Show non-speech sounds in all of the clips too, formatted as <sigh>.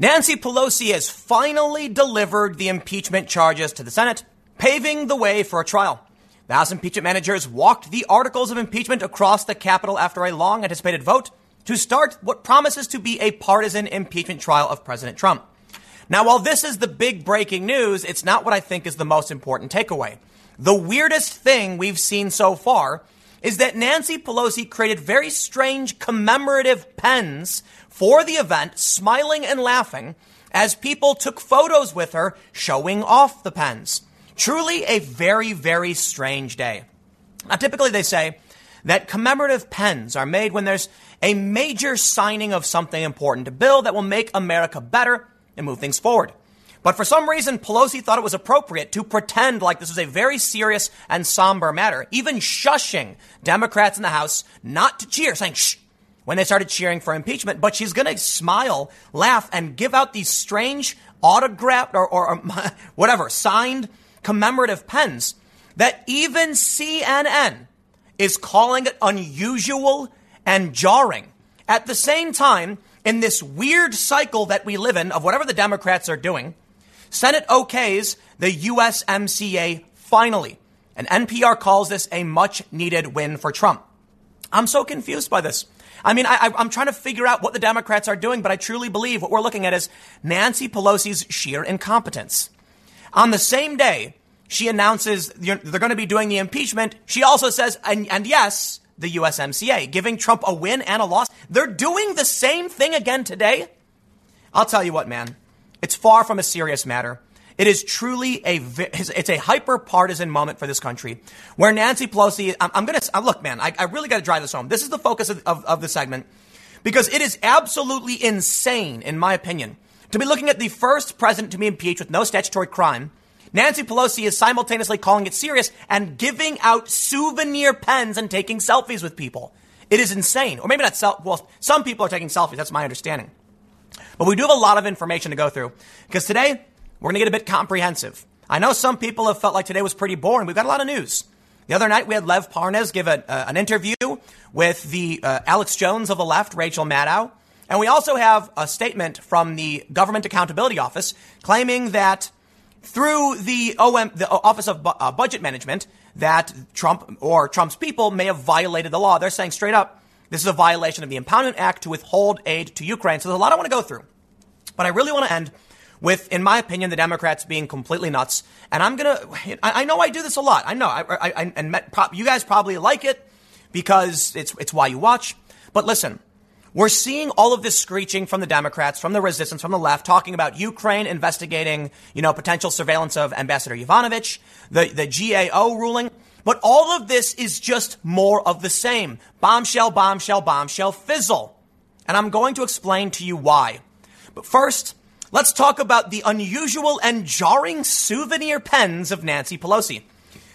Nancy Pelosi has finally delivered the impeachment charges to the Senate, paving the way for a trial. The House impeachment managers walked the articles of impeachment across the Capitol after a long anticipated vote to start what promises to be a partisan impeachment trial of President Trump. Now, while this is the big breaking news, it's not what I think is the most important takeaway. The weirdest thing we've seen so far is that Nancy Pelosi created very strange commemorative pens for the event, smiling and laughing as people took photos with her showing off the pens. Truly a very, very strange day. Now, typically they say that commemorative pens are made when there's a major signing of something important, a bill that will make America better and move things forward. But for some reason, Pelosi thought it was appropriate to pretend like this was a very serious and somber matter, even shushing Democrats in the House not to cheer, saying shh when they started cheering for impeachment. But she's going to smile, laugh, and give out these strange autographed or, or, or um, <laughs> whatever signed commemorative pens that even CNN is calling it unusual and jarring. At the same time, in this weird cycle that we live in of whatever the Democrats are doing, Senate okays the USMCA finally. And NPR calls this a much needed win for Trump. I'm so confused by this. I mean, I, am trying to figure out what the Democrats are doing, but I truly believe what we're looking at is Nancy Pelosi's sheer incompetence. On the same day, she announces they're going to be doing the impeachment. She also says, and, and yes, the USMCA, giving Trump a win and a loss. They're doing the same thing again today. I'll tell you what, man. It's far from a serious matter. It is truly a it's a hyper partisan moment for this country, where Nancy Pelosi. I'm, I'm gonna look, man. I, I really got to drive this home. This is the focus of, of, of the segment because it is absolutely insane, in my opinion, to be looking at the first president to be impeached with no statutory crime. Nancy Pelosi is simultaneously calling it serious and giving out souvenir pens and taking selfies with people. It is insane. Or maybe not self. Well, some people are taking selfies. That's my understanding. But we do have a lot of information to go through because today we're going to get a bit comprehensive. I know some people have felt like today was pretty boring. We've got a lot of news. The other night we had Lev Parnas give a, uh, an interview with the uh, Alex Jones of the left, Rachel Maddow. And we also have a statement from the Government Accountability Office claiming that through the OM, the Office of Bu- uh, Budget Management, that Trump or Trump's people may have violated the law. They're saying straight up, this is a violation of the Impoundment Act to withhold aid to Ukraine. So there's a lot I want to go through. But I really want to end with, in my opinion, the Democrats being completely nuts. And I'm going to, I know I do this a lot. I know. I, I, and met, you guys probably like it because it's, it's why you watch. But listen, we're seeing all of this screeching from the Democrats, from the resistance, from the left, talking about Ukraine investigating, you know, potential surveillance of Ambassador Yovanovitch, the, the GAO ruling. But all of this is just more of the same. Bombshell, bombshell, bombshell, fizzle. And I'm going to explain to you why. But first, let's talk about the unusual and jarring souvenir pens of Nancy Pelosi.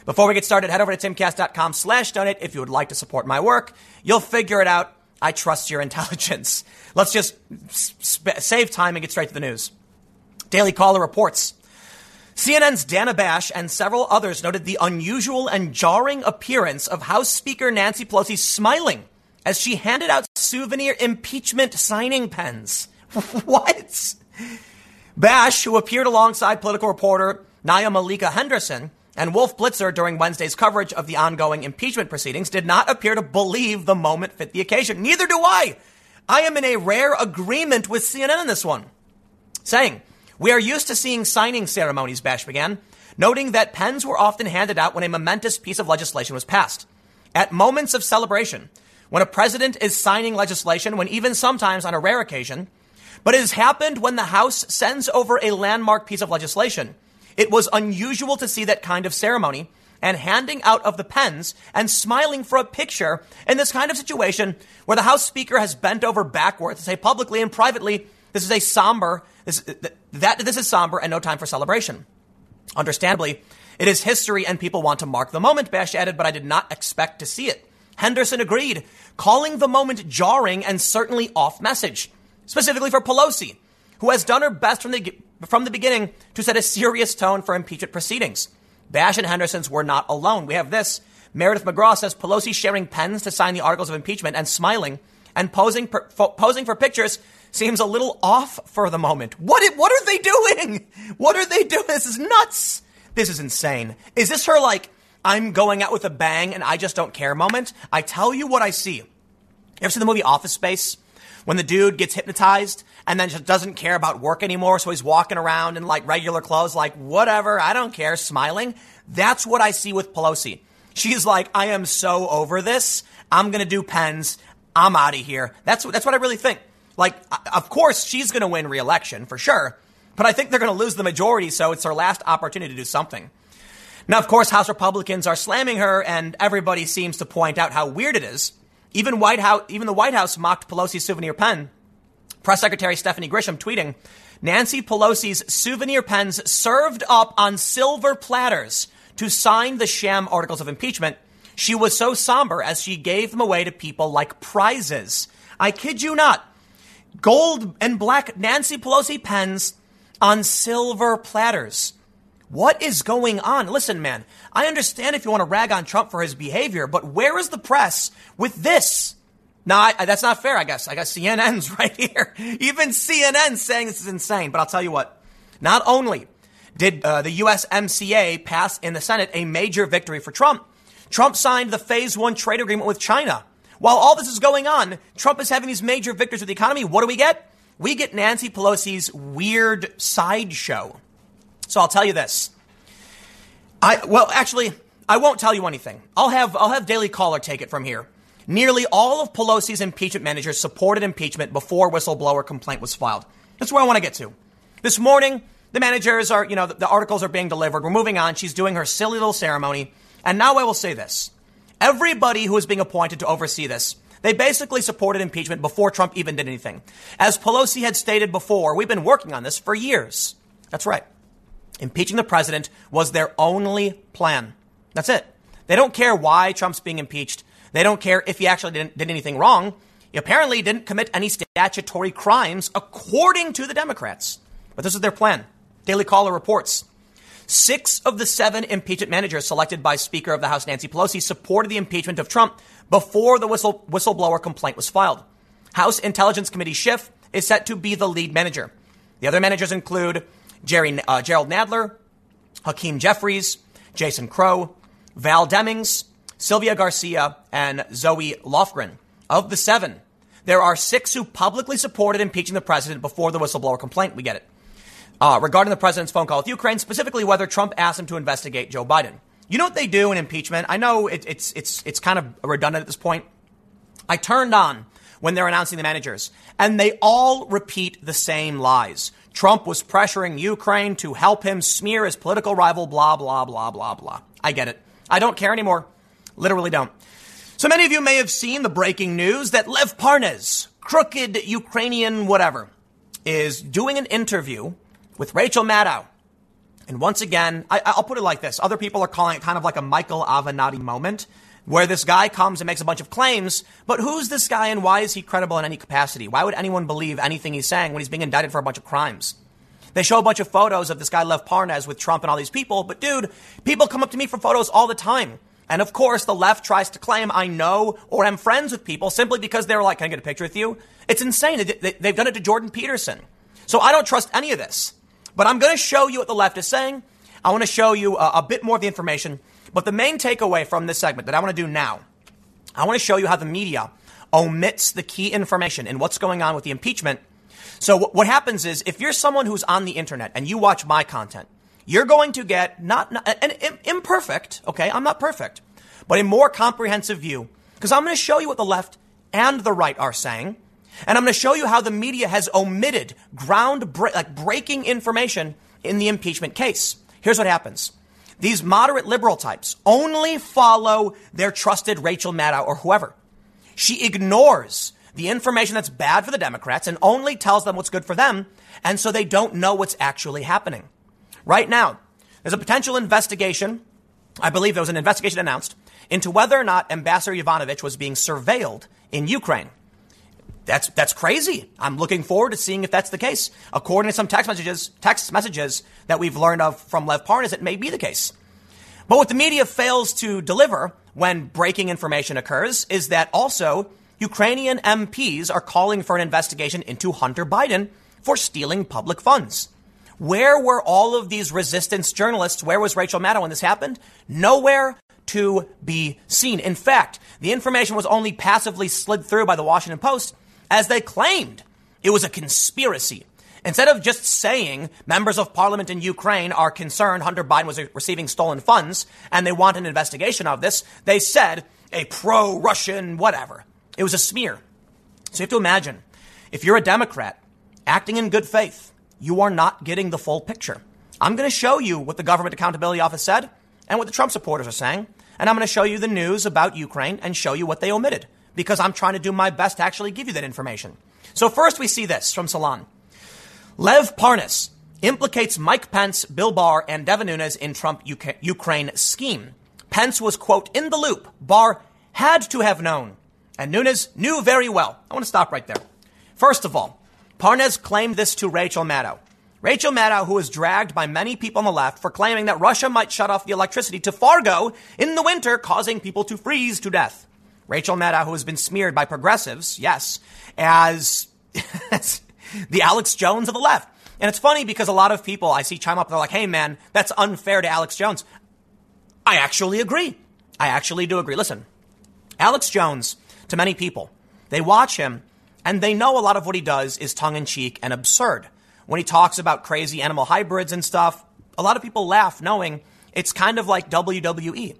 Before we get started, head over to timcast.com slash donate if you would like to support my work. You'll figure it out. I trust your <laughs> intelligence. Let's just sp- save time and get straight to the news. Daily Caller reports CNN's Dana Bash and several others noted the unusual and jarring appearance of House Speaker Nancy Pelosi smiling as she handed out souvenir impeachment signing pens. <laughs> what? Bash, who appeared alongside political reporter Nia-Malika Henderson and Wolf Blitzer during Wednesday's coverage of the ongoing impeachment proceedings, did not appear to believe the moment fit the occasion. Neither do I. I am in a rare agreement with CNN in this one, saying, we are used to seeing signing ceremonies, Bash began, noting that pens were often handed out when a momentous piece of legislation was passed. At moments of celebration, when a president is signing legislation, when even sometimes on a rare occasion, but it has happened when the House sends over a landmark piece of legislation. It was unusual to see that kind of ceremony and handing out of the pens and smiling for a picture in this kind of situation where the House Speaker has bent over backwards to say publicly and privately, this is a somber, this, that, this is somber and no time for celebration. Understandably, it is history and people want to mark the moment, Bash added, but I did not expect to see it. Henderson agreed, calling the moment jarring and certainly off message, specifically for Pelosi, who has done her best from the, from the beginning to set a serious tone for impeachment proceedings. Bash and Henderson's were not alone. We have this. Meridith McGraw says Pelosi sharing pens to sign the articles of impeachment and smiling and posing, per, posing for pictures seems a little off for the moment. What, what are they doing? What are they doing? This is nuts. This is insane. Is this her like, I'm going out with a bang and I just don't care moment? I tell you what I see. You ever seen the movie Office Space? When the dude gets hypnotized and then just doesn't care about work anymore, so he's walking around in like regular clothes, like, whatever, I don't care, smiling. That's what I see with Pelosi. She's like, I am so over this. I'm going to do pens. I'm out of here. That's, that's what I really think. Like, of course, she's going to win re-election for sure, but I think they're going to lose the majority, so it's her last opportunity to do something. Now, of course, House Republicans are slamming her, and everybody seems to point out how weird it is. Even White House, even the White House mocked Pelosi's souvenir pen. Press Secretary Stephanie Grisham tweeting, Nancy Pelosi's souvenir pens served up on silver platters to sign the sham articles of impeachment. She was so somber as she gave them away to people like prizes. I kid you not. Gold and black Nancy Pelosi pens on silver platters. What is going on? Listen, man, I understand if you want to rag on Trump for his behavior, but where is the press with this? No, I, that's not fair, I guess. I got CNN's <laughs> right here. Even CNN saying this is insane. But I'll tell you what, not only did uh, the USMCA pass in the Senate a major victory for Trump, Trump signed the phase one trade agreement with China. While all this is going on, Trump is having these major victories with the economy. What do we get? We get Nancy Pelosi's weird sideshow. So I'll tell you this. I well, actually, I won't tell you anything. I'll have I'll have Daily Caller take it from here. Nearly all of Pelosi's impeachment managers supported impeachment before whistleblower complaint was filed. That's where I want to get to. This morning, the managers are, you know, the, the articles are being delivered. We're moving on. She's doing her silly little ceremony. And now I will say this. Everybody who is being appointed to oversee this, they basically supported impeachment before Trump even did anything. As Pelosi had stated before, we've been working on this for years. That's right. Impeaching the president was their only plan. That's it. They don't care why Trump's being impeached. They don't care if he actually didn't, did anything wrong. He apparently didn't commit any statutory crimes according to the Democrats. But this is their plan. Daily Caller reports. Six of the seven impeachment managers selected by Speaker of the House Nancy Pelosi supported the impeachment of Trump before the whistle, whistleblower complaint was filed. House Intelligence Committee Schiff is set to be the lead manager. The other managers include Jerry, uh, Gerald Nadler, Hakeem Jeffries, Jason Crow, Val Demings, Sylvia Garcia, and Zoe Lofgren. Of the seven, there are six who publicly supported impeaching the president before the whistleblower complaint. We get it. Uh, regarding the president's phone call with Ukraine, specifically whether Trump asked him to investigate Joe Biden. You know what they do in impeachment? I know it, it's it's it's kind of redundant at this point. I turned on when they're announcing the managers, and they all repeat the same lies. Trump was pressuring Ukraine to help him smear his political rival, blah, blah, blah, blah, blah. I get it. I don't care anymore. Literally don't. So many of you may have seen the breaking news that Lev Parnas, crooked Ukrainian whatever, is doing an interview with Rachel Maddow. And once again, I, will put it like this. Other people are calling it kind of like a Michael Avenatti moment where this guy comes and makes a bunch of claims, but who's this guy and why is he credible in any capacity? Why would anyone believe anything he's saying when he's being indicted for a bunch of crimes? They show a bunch of photos of this guy Lev Parnas with Trump and all these people, but dude, people come up to me for photos all the time. And of course, the left tries to claim I know or am friends with people simply because they're like, can I get a picture with you? It's insane. They've done it to Jordan Peterson. So I don't trust any of this. But I'm going to show you what the left is saying. I want to show you a, a bit more of the information but the main takeaway from this segment that I want to do now, I want to show you how the media omits the key information in what's going on with the impeachment. So what happens is if you're someone who's on the internet and you watch my content, you're going to get not, not an, an imperfect, okay? I'm not perfect, but a more comprehensive view because I'm going to show you what the left and the right are saying. And I'm going to show you how the media has omitted ground like breaking information in the impeachment case. Here's what happens. These moderate liberal types only follow their trusted Rachel Maddow or whoever. She ignores the information that's bad for the Democrats and only tells them what's good for them. And so they don't know what's actually happening. Right now, there's a potential investigation. I believe there was an investigation announced into whether or not Ambassador Yovanovitch was being surveilled in Ukraine. That's, that's crazy. I'm looking forward to seeing if that's the case. According to some text messages, text messages that we've learned of from Lev Parnas, it may be the case. But what the media fails to deliver when breaking information occurs is that also Ukrainian MPs are calling for an investigation into Hunter Biden for stealing public funds. Where were all of these resistance journalists? Where was Rachel Maddow when this happened? Nowhere to be seen. In fact, the information was only passively slid through by the Washington Post as they claimed it was a conspiracy. Instead of just saying members of parliament in Ukraine are concerned Hunter Biden was receiving stolen funds and they want an investigation of this, they said a pro Russian whatever. It was a smear. So you have to imagine if you're a Democrat acting in good faith, you are not getting the full picture. I'm going to show you what the Government Accountability Office said and what the Trump supporters are saying. And I'm going to show you the news about Ukraine and show you what they omitted because I'm trying to do my best to actually give you that information. So first we see this from Salon. Lev Parnas implicates Mike Pence, Bill Barr, and Devin Nunes in Trump UK- Ukraine scheme. Pence was, quote, in the loop. Barr had to have known. And Nunes knew very well. I want to stop right there. First of all, Parnas claimed this to Rachel Maddow. Rachel Maddow, who was dragged by many people on the left for claiming that Russia might shut off the electricity to Fargo in the winter, causing people to freeze to death. Rachel Maddow, who has been smeared by progressives, yes, as <laughs> the Alex Jones of the left. And it's funny because a lot of people I see chime up, they're like, hey man, that's unfair to Alex Jones. I actually agree. I actually do agree. Listen, Alex Jones, to many people, they watch him and they know a lot of what he does is tongue in cheek and absurd when he talks about crazy animal hybrids and stuff, a lot of people laugh knowing it's kind of like WWE.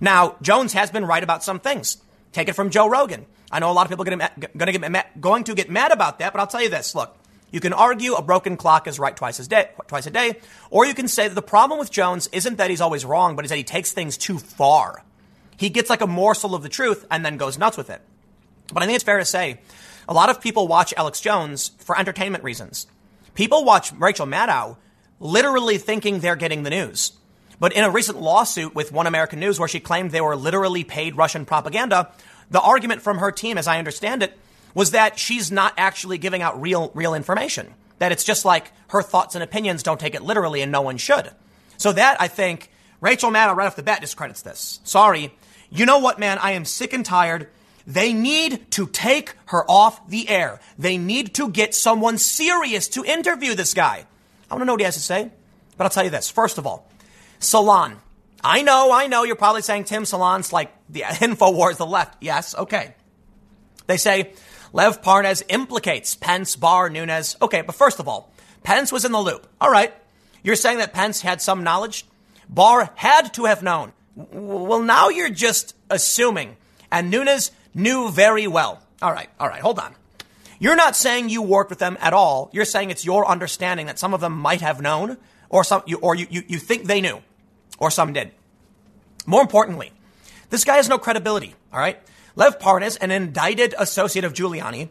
Now, Jones has been right about some things. Take it from Joe Rogan. I know a lot of people are going to get, going to get mad about that, but I'll tell you this. Look, you can argue a broken clock is right twice day, twice a day, or you can say that the problem with Jones isn't that he's always wrong, but is that he takes things too far. He gets like a morsel of the truth and then goes nuts with it. But I think it's fair to say a lot of people watch Alex Jones for entertainment reasons. People watch Rachel Maddow literally thinking they're getting the news. But in a recent lawsuit with One American News where she claimed they were literally paid Russian propaganda, the argument from her team, as I understand it, was that she's not actually giving out real, real information. That it's just like her thoughts and opinions don't take it literally and no one should. So that, I think, Rachel Maddow right off the bat discredits this. Sorry. You know what, man? I am sick and tired they need to take her off the air. They need to get someone serious to interview this guy. I want to know what he has to say, but I'll tell you this. First of all, Salon. I know, I know you're probably saying Tim Salon's like the <laughs> InfoWars, the left. Yes, okay. They say Lev Parnas implicates Pence, Barr, Nunes. Okay, but first of all, Pence was in the loop. All right. You're saying that Pence had some knowledge? Barr had to have known. Well, now you're just assuming. And Nunes knew very well. All right, all right, hold on. You're not saying you worked with them at all. You're saying it's your understanding that some of them might have known, or some, you, or you, you, you think they knew, or some did. More importantly, this guy has no credibility. All right, Lev Parnas, an indicted associate of Giuliani,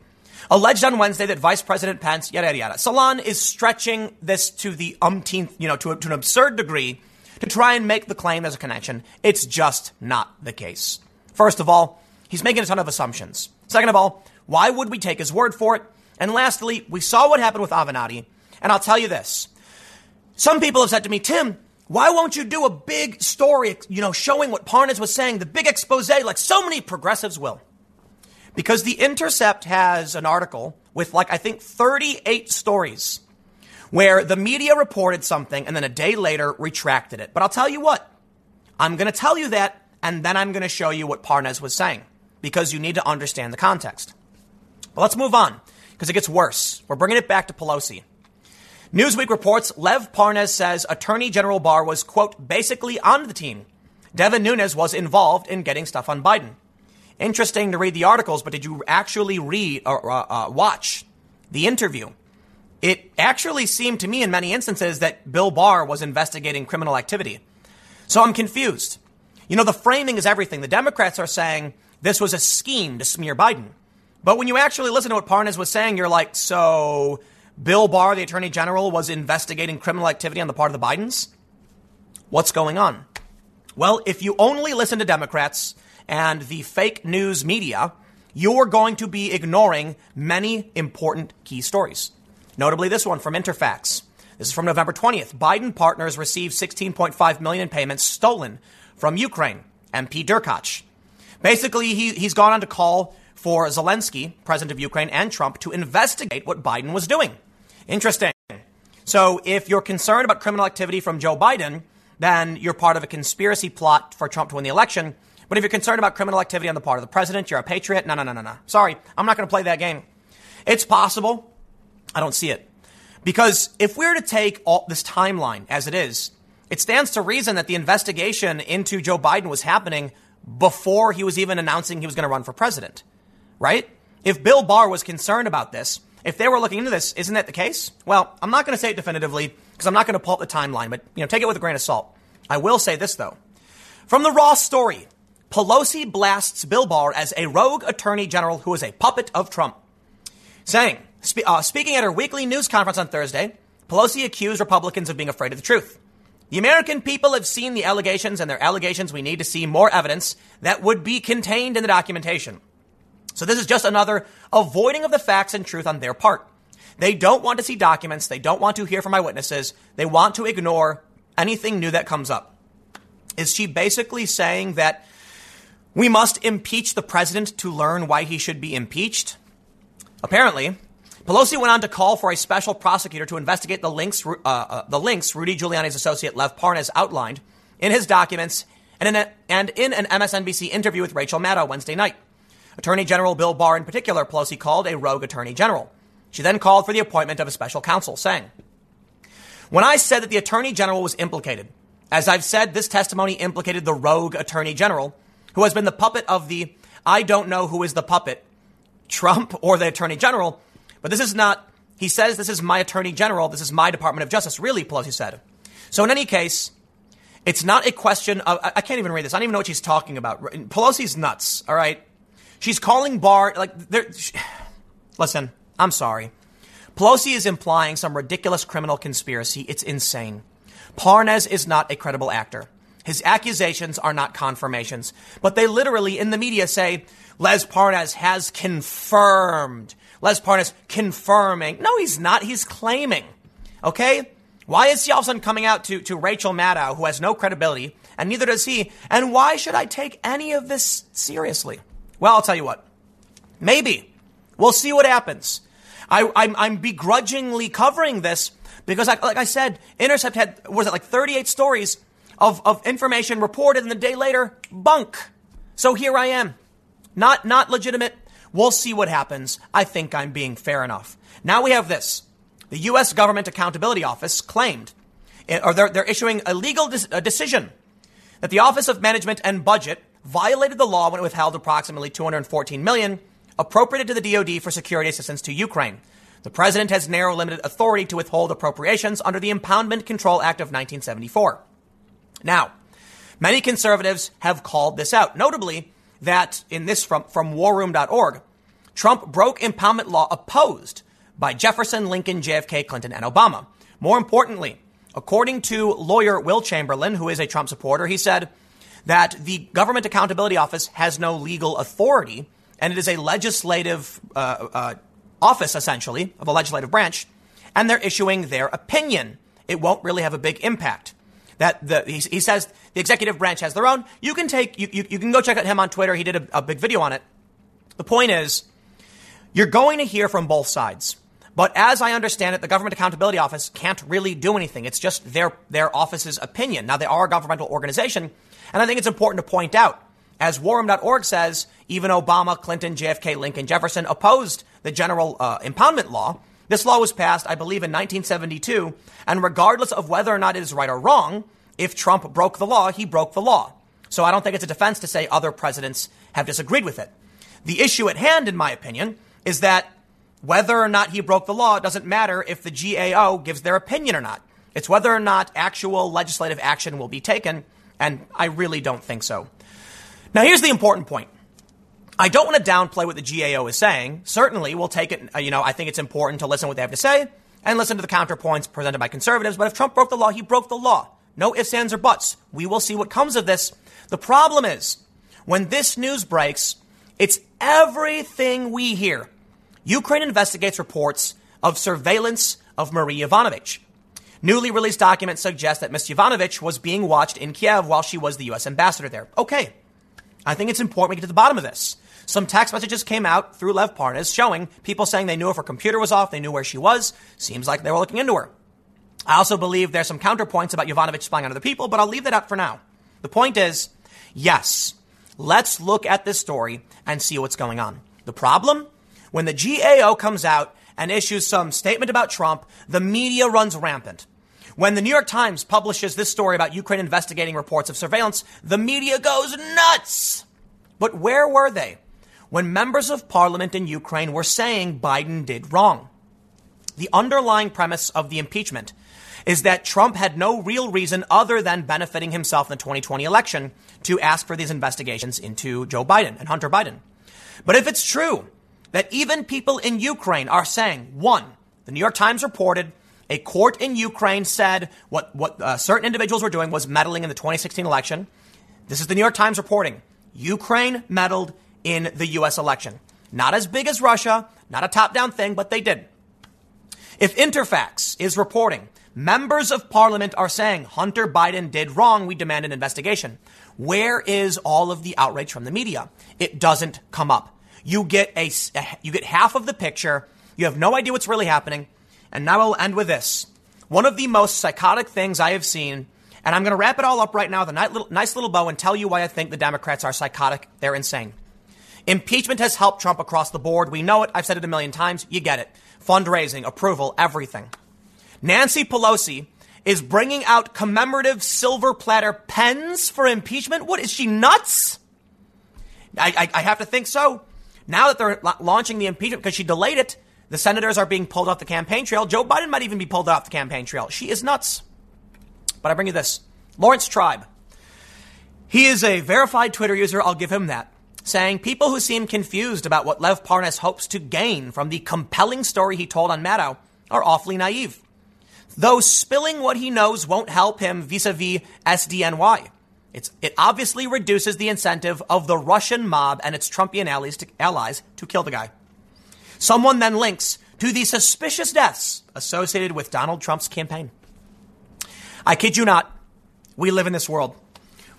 alleged on Wednesday that Vice President Pence, yada yada yada. Salon is stretching this to the umpteenth, you know, to, to an absurd degree to try and make the claim there's a connection. It's just not the case. First of all, He's making a ton of assumptions. Second of all, why would we take his word for it? And lastly, we saw what happened with Avenatti. And I'll tell you this. Some people have said to me, Tim, why won't you do a big story, you know, showing what Parnas was saying, the big expose like so many progressives will? Because The Intercept has an article with like, I think 38 stories where the media reported something and then a day later retracted it. But I'll tell you what, I'm going to tell you that and then I'm going to show you what Parnas was saying because you need to understand the context. But let's move on because it gets worse. We're bringing it back to Pelosi. Newsweek reports Lev Parnas says Attorney General Barr was, quote, basically on the team. Devin Nunes was involved in getting stuff on Biden. Interesting to read the articles, but did you actually read or uh, uh, watch the interview? It actually seemed to me in many instances that Bill Barr was investigating criminal activity. So I'm confused. You know, the framing is everything. The Democrats are saying this was a scheme to smear Biden. But when you actually listen to what Parnas was saying, you're like, so Bill Barr, the attorney general, was investigating criminal activity on the part of the Bidens? What's going on? Well, if you only listen to Democrats and the fake news media, you're going to be ignoring many important key stories. Notably, this one from Interfax. This is from November 20th. Biden partners received 16.5 million in payments stolen from Ukraine. MP Derkach. Basically, he, he's gone on to call for Zelensky, president of Ukraine, and Trump to investigate what Biden was doing. Interesting. So if you're concerned about criminal activity from Joe Biden, then you're part of a conspiracy plot for Trump to win the election. But if you're concerned about criminal activity on the part of the president, you're a patriot. No, no, no, no, no. Sorry, I'm not going to play that game. It's possible. I don't see it. Because if we're to take all this timeline as it is, it stands to reason that the investigation into Joe Biden was happening before he was even announcing he was going to run for president, right? If Bill Barr was concerned about this, if they were looking into this, isn't that the case? Well, I'm not going to say it definitively because I'm not going to pull up the timeline, but you know, take it with a grain of salt. I will say this though. From the Raw story, Pelosi blasts Bill Barr as a rogue attorney general who is a puppet of Trump. Saying, spe- uh, speaking at her weekly news conference on Thursday, Pelosi accused Republicans of being afraid of the truth. The American people have seen the allegations, and their allegations we need to see more evidence that would be contained in the documentation. So this is just another avoiding of the facts and truth on their part. They don't want to see documents. They don't want to hear from eyewitnesses. They want to ignore anything new that comes up. Is she basically saying that we must impeach the president to learn why he should be impeached? Apparently, Pelosi went on to call for a special prosecutor to investigate the links, uh, uh, the links Rudy Giuliani's associate Lev Parnas outlined in his documents and in, a, and in an MSNBC interview with Rachel Maddow Wednesday night. Attorney General Bill Barr, in particular, Pelosi called a rogue attorney general. She then called for the appointment of a special counsel, saying, When I said that the attorney general was implicated, as I've said, this testimony implicated the rogue attorney general, who has been the puppet of the I don't know who is the puppet, Trump <laughs> or the attorney general. But this is not, he says, this is my attorney general. This is my Department of Justice. Really, Pelosi said. So in any case, it's not a question of, I can't even read this. I don't even know what she's talking about. Pelosi's nuts, all right? She's calling Barr, like, she, listen, I'm sorry. Pelosi is implying some ridiculous criminal conspiracy. It's insane. Parnas is not a credible actor. His accusations are not confirmations, but they literally in the media say Les Parnas has confirmed. Les Parnas confirming. No, he's not. He's claiming. Okay? Why is he all of a sudden coming out to, to Rachel Maddow, who has no credibility, and neither does he? And why should I take any of this seriously? Well, I'll tell you what. Maybe. We'll see what happens. I, I'm, I'm begrudgingly covering this because, I, like I said, Intercept had, was it like 38 stories of, of information reported, and the day later, bunk. So here I am. Not, not legitimate. We'll see what happens. I think I'm being fair enough. Now we have this. The U.S. Government Accountability Office claimed, eh, or they're, they're issuing a legal de- a decision that the Office of Management and Budget violated the law when it withheld approximately 214 million appropriated to the DoD for security assistance to Ukraine. The president has narrow limited authority to withhold appropriations under the Impoundment Control Act of 1974. Now, many conservatives have called this out, notably that in this from, from warroom.org, Trump broke impoundment law opposed by Jefferson, Lincoln, JFK, Clinton, and Obama. More importantly, according to lawyer Will Chamberlain, who is a Trump supporter, he said, that the Government Accountability Office has no legal authority, and it is a legislative uh, uh, office, essentially, of a legislative branch, and they're issuing their opinion. It won't really have a big impact. That the he, he says the executive branch has their own. You can take you, you, you can go check out him on Twitter. He did a, a big video on it. The point is, you're going to hear from both sides. But as I understand it, the Government Accountability Office can't really do anything. It's just their, their office's opinion. Now, they are a governmental organization, and I think it's important to point out, as warroom.org says, even Obama, Clinton, JFK, Lincoln, Jefferson opposed the general uh, impoundment law. This law was passed, I believe, in 1972, and regardless of whether or not it is right or wrong, if Trump broke the law, he broke the law. So I don't think it's a defense to say other presidents have disagreed with it. The issue at hand, in my opinion, is that whether or not he broke the law doesn't matter if the GAO gives their opinion or not. It's whether or not actual legislative action will be taken and I really don't think so. Now, here's the important point. I don't want to downplay what the GAO is saying. Certainly, we'll take it, uh, you know, I think it's important to listen to what they have to say and listen to the counterpoints presented by conservatives. But if Trump broke the law, he broke the law. No ifs, ands, or buts. We will see what comes of this. The problem is, when this news breaks, it's everything we hear. Ukraine investigates reports of surveillance of Marie Yovanovitch. Newly released documents suggest that Ms. Yovanovitch was being watched in Kiev while she was the U.S. ambassador there. Okay. I think it's important we get to the bottom of this. Some text messages came out through Lev Parnas showing people saying they knew if her computer was off, they knew where she was. Seems like they were looking into her. I also believe there's some counterpoints about Yovanovitch spying on other people, but I'll leave that out for now. The point is, yes, let's look at this story and see what's going on. The problem? When the GAO comes out and issues some statement about Trump, the media runs rampant. When the New York Times publishes this story about Ukraine investigating reports of surveillance, the media goes nuts. But where were they when members of parliament in Ukraine were saying Biden did wrong? The underlying premise of the impeachment is that Trump had no real reason other than benefiting himself in the 2020 election to ask for these investigations into Joe Biden and Hunter Biden. But if it's true that even people in Ukraine are saying, one, the New York Times reported a court in Ukraine said what, what uh, certain individuals were doing was meddling in the 2016 election. This is the New York Times reporting. Ukraine meddled in the U.S. election. Not as big as Russia, not a top down thing, but they did. If Interfax is reporting members of parliament are saying Hunter Biden did wrong, we demand an investigation. Where is all of the outrage from the media? It doesn't come up. You get a, you get half of the picture. You have no idea what's really happening. And now I'll end with this. One of the most psychotic things I have seen, and I'm going to wrap it all up right now with a nice little bow and tell you why I think the Democrats are psychotic. They're insane. Impeachment has helped Trump across the board. We know it. I've said it a million times. You get it. Fundraising, approval, everything. Nancy Pelosi is bringing out commemorative silver platter pens for impeachment. What is she nuts? I, I, I have to think so. Now that they're launching the impeachment because she delayed it, the senators are being pulled off the campaign trail. Joe Biden might even be pulled off the campaign trail. She is nuts. But I bring you this Laurence Tribe. He is a verified Twitter user. I'll give him that. Saying people who seem confused about what Lev Parnas hopes to gain from the compelling story he told on Maddow are awfully naive. Though spilling what he knows won't help him vis a vis SDNY. It's, it obviously reduces the incentive of the Russian mob and its Trumpian allies to, allies to kill the guy. Someone then links to the suspicious deaths associated with Donald Trump's campaign. I kid you not, we live in this world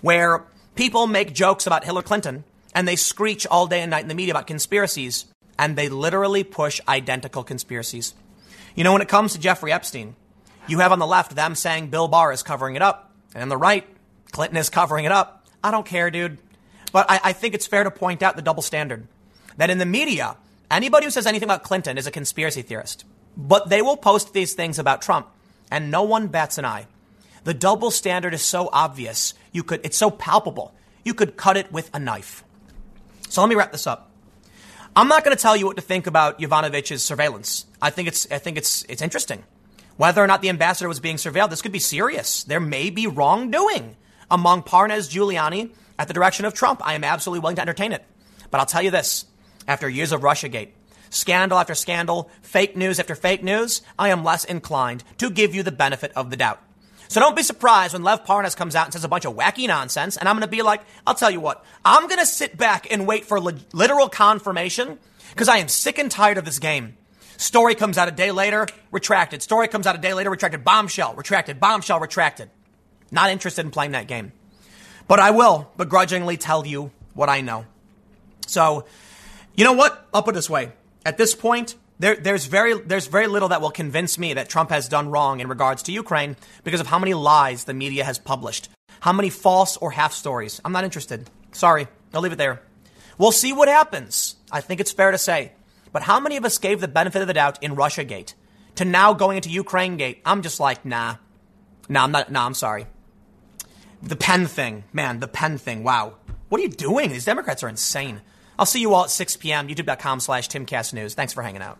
where people make jokes about Hillary Clinton and they screech all day and night in the media about conspiracies and they literally push identical conspiracies. You know, when it comes to Jeffrey Epstein, you have on the left them saying Bill Barr is covering it up, and on the right, Clinton is covering it up. I don't care, dude. But I, I think it's fair to point out the double standard that in the media, Anybody who says anything about Clinton is a conspiracy theorist. But they will post these things about Trump, and no one bats an eye. The double standard is so obvious. You could, it's so palpable. You could cut it with a knife. So let me wrap this up. I'm not going to tell you what to think about Yovanovitch's surveillance. I think it's, I think it's, it's interesting. Whether or not the ambassador was being surveilled, this could be serious. There may be wrongdoing among Parnas Giuliani at the direction of Trump. I am absolutely willing to entertain it. But I'll tell you this after years of Russiagate, scandal after scandal, fake news after fake news, I am less inclined to give you the benefit of the doubt. So don't be surprised when Lev Parnas comes out and says a bunch of wacky nonsense, and I'm going to be like, I'll tell you what, I'm going to sit back and wait for li- literal confirmation because I am sick and tired of this game. Story comes out a day later, retracted. Story comes out a day later, retracted. Bombshell, retracted. Bombshell, retracted. Not interested in playing that game. But I will begrudgingly tell you what I know. So you know what? I'll put it this way. At this point, there, there's very there's very little that will convince me that Trump has done wrong in regards to Ukraine because of how many lies the media has published, how many false or half stories. I'm not interested. Sorry, I'll leave it there. We'll see what happens. I think it's fair to say. But how many of us gave the benefit of the doubt in Russia Gate to now going into Ukraine Gate? I'm just like, nah, nah, I'm not. Nah, I'm sorry. The pen thing, man, the pen thing. Wow, what are you doing? These Democrats are insane. I'll see you all at 6 p.m. YouTube.com slash TimCastNews. Thanks for hanging out.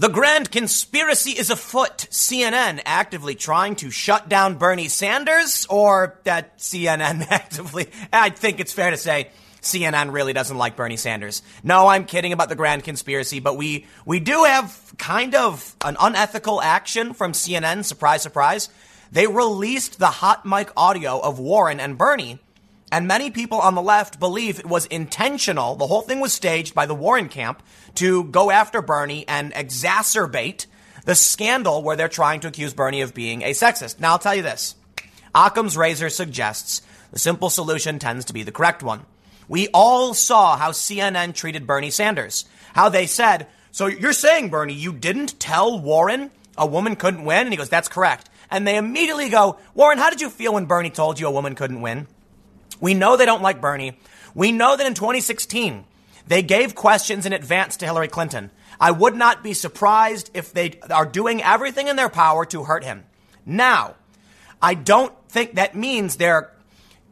The grand conspiracy is afoot. CNN actively trying to shut down Bernie Sanders, or that CNN <laughs> actively. I think it's fair to say CNN really doesn't like Bernie Sanders. No, I'm kidding about the grand conspiracy, but we we do have kind of an unethical action from CNN. Surprise, surprise. They released the hot mic audio of Warren and Bernie and many people on the left believe it was intentional. The whole thing was staged by the Warren camp to go after Bernie and exacerbate the scandal where they're trying to accuse Bernie of being a sexist. Now, I'll tell you this Occam's razor suggests The simple solution tends to be the correct one. We all saw how CNN treated Bernie Sanders. How they said, So you're saying, Bernie, you didn't tell Warren a woman couldn't win? And he goes, That's correct. And they immediately go, Warren, how did you feel when Bernie told you a woman couldn't win? We know they don't like Bernie. We know that in 2016, they gave questions in advance to Hillary Clinton. I would not be surprised if they are doing everything in their power to hurt him. Now, I don't think that means they're,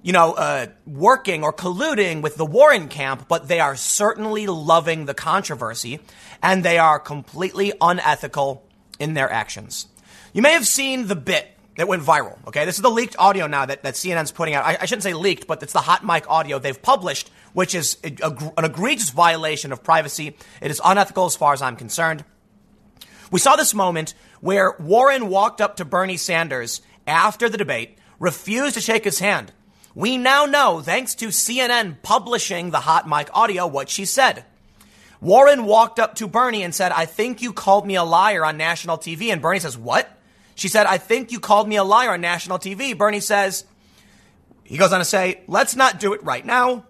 you know, uh, working or colluding with the Warren camp, but they are certainly loving the controversy and they are completely unethical in their actions. You may have seen the bit that went viral. Okay, this is the leaked audio now that, that CNN's putting out. I, I shouldn't say leaked, but it's the hot mic audio they've published, which is a, a, an egregious violation of privacy. It is unethical as far as I'm concerned. We saw this moment where Warren walked up to Bernie Sanders after the debate, refused to shake his hand. We now know, thanks to CNN publishing the hot mic audio, what she said. Warren walked up to Bernie and said, I think you called me a liar on national TV. And Bernie says, What? She said, I think you called me a liar on national TV. Bernie says, he goes on to say, let's not do it right now.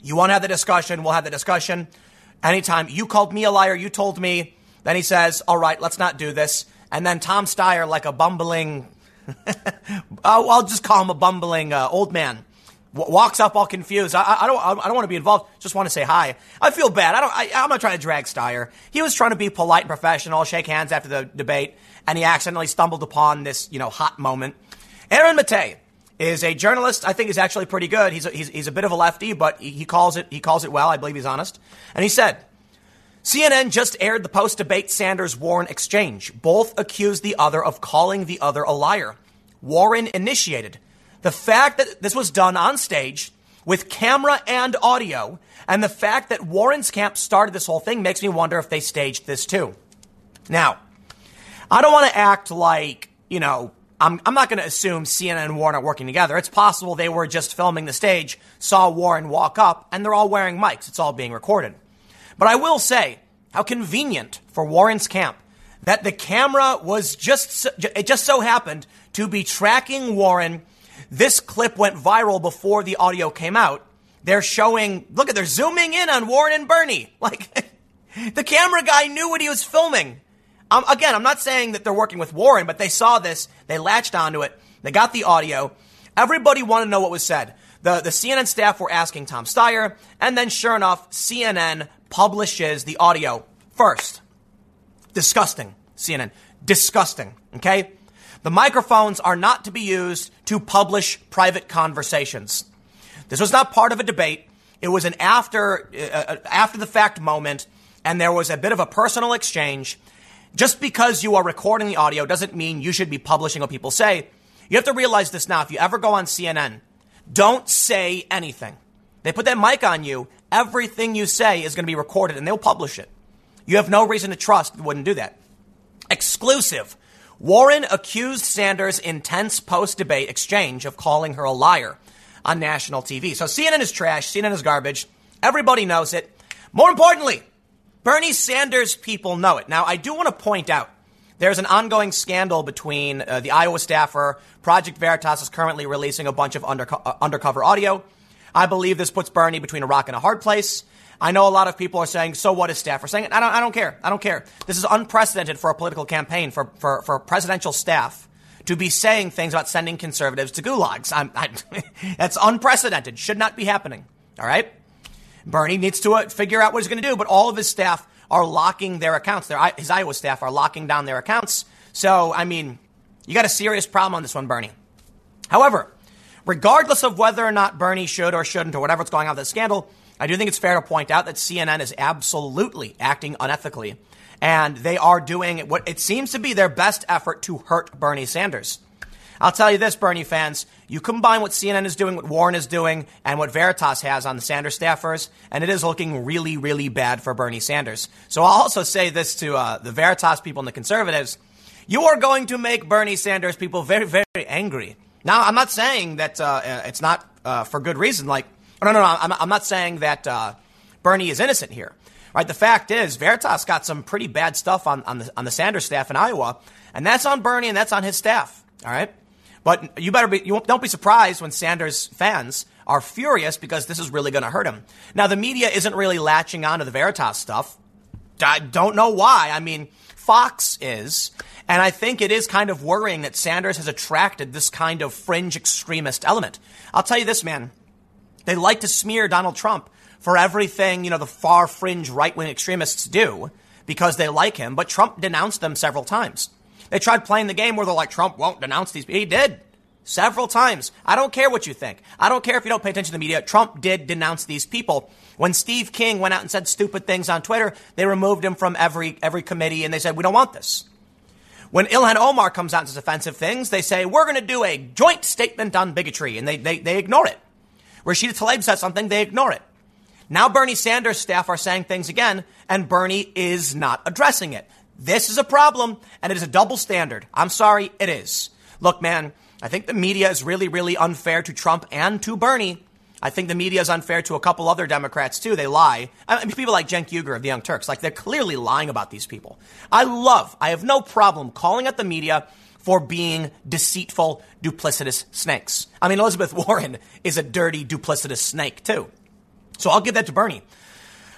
You want to have the discussion, we'll have the discussion. Anytime you called me a liar, you told me. Then he says, all right, let's not do this. And then Tom Steyer, like a bumbling, <laughs> I'll just call him a bumbling uh, old man, walks up all confused. I, I, don't, I don't want to be involved. Just want to say hi. I feel bad. I don't, I, I'm not trying to drag Steyer. He was trying to be polite and professional, shake hands after the debate and he accidentally stumbled upon this, you know, hot moment. Aaron Mate is a journalist. I think is actually pretty good. He's a, he's, he's a bit of a lefty, but he, he calls it he calls it well. I believe he's honest. And he said, CNN just aired the post debate Sanders Warren exchange. Both accused the other of calling the other a liar. Warren initiated. The fact that this was done on stage with camera and audio, and the fact that Warren's camp started this whole thing makes me wonder if they staged this too. Now, I don't want to act like, you know, I'm, I'm not going to assume CNN and Warren are working together. It's possible they were just filming the stage, saw Warren walk up, and they're all wearing mics. It's all being recorded. But I will say how convenient for Warren's camp that the camera was just, it just so happened to be tracking Warren. This clip went viral before the audio came out. They're showing, look at, they're zooming in on Warren and Bernie. <laughs> Like, <laughs> the camera guy knew what he was filming. Um, again, I'm not saying that they're working with Warren, but they saw this, they latched onto it, they got the audio. Everybody wanted to know what was said. The, the CNN staff were asking Tom Steyer, and then sure enough, CNN publishes the audio first. Disgusting, CNN. Disgusting, okay? The microphones are not to be used to publish private conversations. This was not part of a debate. It was an after, uh, uh after the fact moment, and there was a bit of a personal exchange. Just because you are recording the audio doesn't mean you should be publishing what people say. You have to realize this now. If you ever go on CNN, don't say anything. They put that mic on you. Everything you say is going to be recorded and they'll publish it. You have no reason to trust they wouldn't do that. Exclusive. Warren accused Sanders' intense post debate exchange of calling her a liar on national TV. So CNN is trash. CNN is garbage. Everybody knows it. More importantly, Bernie Sanders people know it. Now, I do want to point out there's an ongoing scandal between uh, the Iowa staffer. Project Veritas is currently releasing a bunch of uh, undercover audio. I believe this puts Bernie between a rock and a hard place. I know a lot of people are saying, so what is staffer saying? I don't, I don't care. I don't care. This is unprecedented for a political campaign, for, for, for presidential staff to be saying things about sending conservatives to gulags. I'm. <laughs> that's unprecedented. Should not be happening. All right? Bernie needs to uh, figure out what he's going to do, but all of his staff are locking their accounts. Their, his Iowa staff are locking down their accounts. So, I mean, you got a serious problem on this one, Bernie. However, regardless of whether or not Bernie should or shouldn't or whatever's going on with the scandal, I do think it's fair to point out that CNN is absolutely acting unethically. And they are doing what it seems to be their best effort to hurt Bernie Sanders. I'll tell you this, Bernie fans. You combine what CNN is doing, what Warren is doing, and what Veritas has on the Sanders staffers, and it is looking really, really bad for Bernie Sanders. So I'll also say this to uh, the Veritas people and the conservatives. You are going to make Bernie Sanders people very, very angry. Now, I'm not saying that uh, uh it's not uh, for good reason. Like, no, no, no. I'm, I'm not saying that uh, Bernie is innocent here. Right? The fact is, Veritas got some pretty bad stuff on, on, the, on the Sanders staff in Iowa, and that's on Bernie and that's on his staff. All right? But you better be, you don't be surprised when Sanders fans are furious because this is really going to hurt him. Now, the media isn't really latching on to the Veritas stuff. I don't know why. I mean, Fox is. And I think it is kind of worrying that Sanders has attracted this kind of fringe extremist element. I'll tell you this, man. They like to smear Donald Trump for everything, you know, the far fringe right wing extremists do because they like him, but Trump denounced them several times. They tried playing the game where they're like, Trump won't denounce these. He did several times. I don't care what you think. I don't care if you don't pay attention to the media. Trump did denounce these people. When Steve King went out and said stupid things on Twitter, they removed him from every every committee and they said, we don't want this. When Ilhan Omar comes out and says offensive things, they say, we're going to do a joint statement on bigotry, and they, they, they ignore it. Rashida Tlaib says something, they ignore it. Now Bernie Sanders staff are saying things again, and Bernie is not addressing it. This is a problem, and it is a double standard. I'm sorry, it is. Look, man, I think the media is really, really unfair to Trump and to Bernie. I think the media is unfair to a couple other Democrats too. They lie. I mean, people like Cenk Uygur of the Young Turks, like they're clearly lying about these people. I love, I have no problem calling out the media for being deceitful, duplicitous snakes. I mean, Elizabeth <laughs> Warren is a dirty, duplicitous snake too. So I'll give that to Bernie.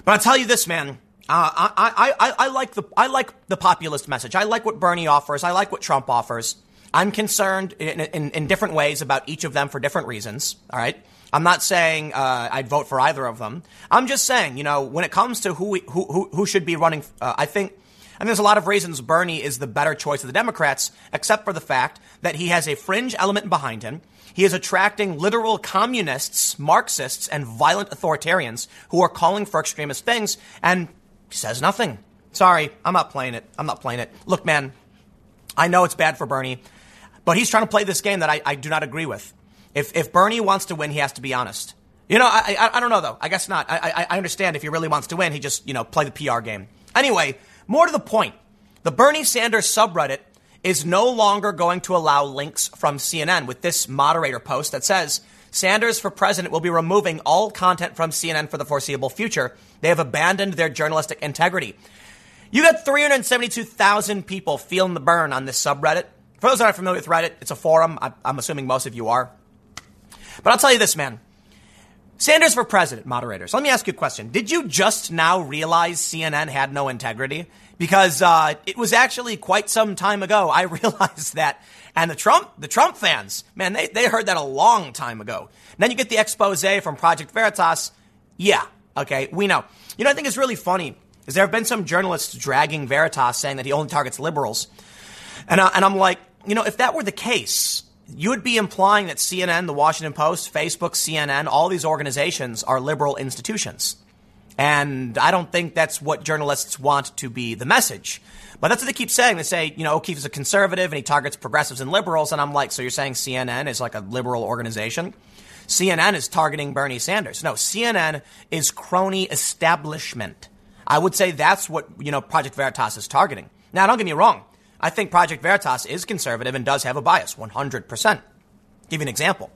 But I'll tell you this, man. Uh, I, I, I, I, like the I like the populist message. I like what Bernie offers. I like what Trump offers. I'm concerned in, in, in different ways about each of them for different reasons. All right. I'm not saying uh, I'd vote for either of them. I'm just saying, you know, when it comes to who we, who, who, should be running, uh, I think and there's a lot of reasons Bernie is the better choice of the Democrats, except for the fact that he has a fringe element behind him. He is attracting literal communists, Marxists, and violent authoritarians who are calling for extremist things, and says nothing. Sorry, I'm not playing it. I'm not playing it. Look, man, I know it's bad for Bernie, but he's trying to play this game that I, I do not agree with. If, if Bernie wants to win, he has to be honest. You know, I, I, I don't know though. I guess not. I, I, I understand if he really wants to win, he just, you know, play the PR game. Anyway, more to the point, the Bernie Sanders subreddit is no longer going to allow links from CNN with this moderator post that says Sanders for president will be removing all content from CNN for the foreseeable future. They have abandoned their journalistic integrity. You got 372,000 people feeling the burn on this subreddit. For those that aren't familiar with Reddit, it's a forum. I'm assuming most of you are. But I'll tell you this, man. Sanders for president, moderators. Let me ask you a question. Did you just now realize CNN had no integrity? Because uh, it was actually quite some time ago I <laughs> realized that. And the Trump, the Trump fans, man, they, they heard that a long time ago. then you get the expose from Project Veritas. Yeah, okay, we know. You know, I think it's really funny is there have been some journalists dragging Veritas saying that he only targets liberals. And, uh, and I'm like, you know, if that were the case, you would be implying that CNN, the Washington Post, Facebook, CNN, all these organizations are liberal institutions. And I don't think that's what journalists want to be the message. But that's what they keep saying. They say, you know, O'Keefe is a conservative and he targets progressives and liberals. And I'm like, so you're saying CNN is like a liberal organization? CNN is targeting Bernie Sanders. No, CNN is crony establishment. I would say that's what, you know, Project Veritas is targeting. Now, don't get me wrong. I think Project Veritas is conservative and does have a bias, 100%. Give you an example.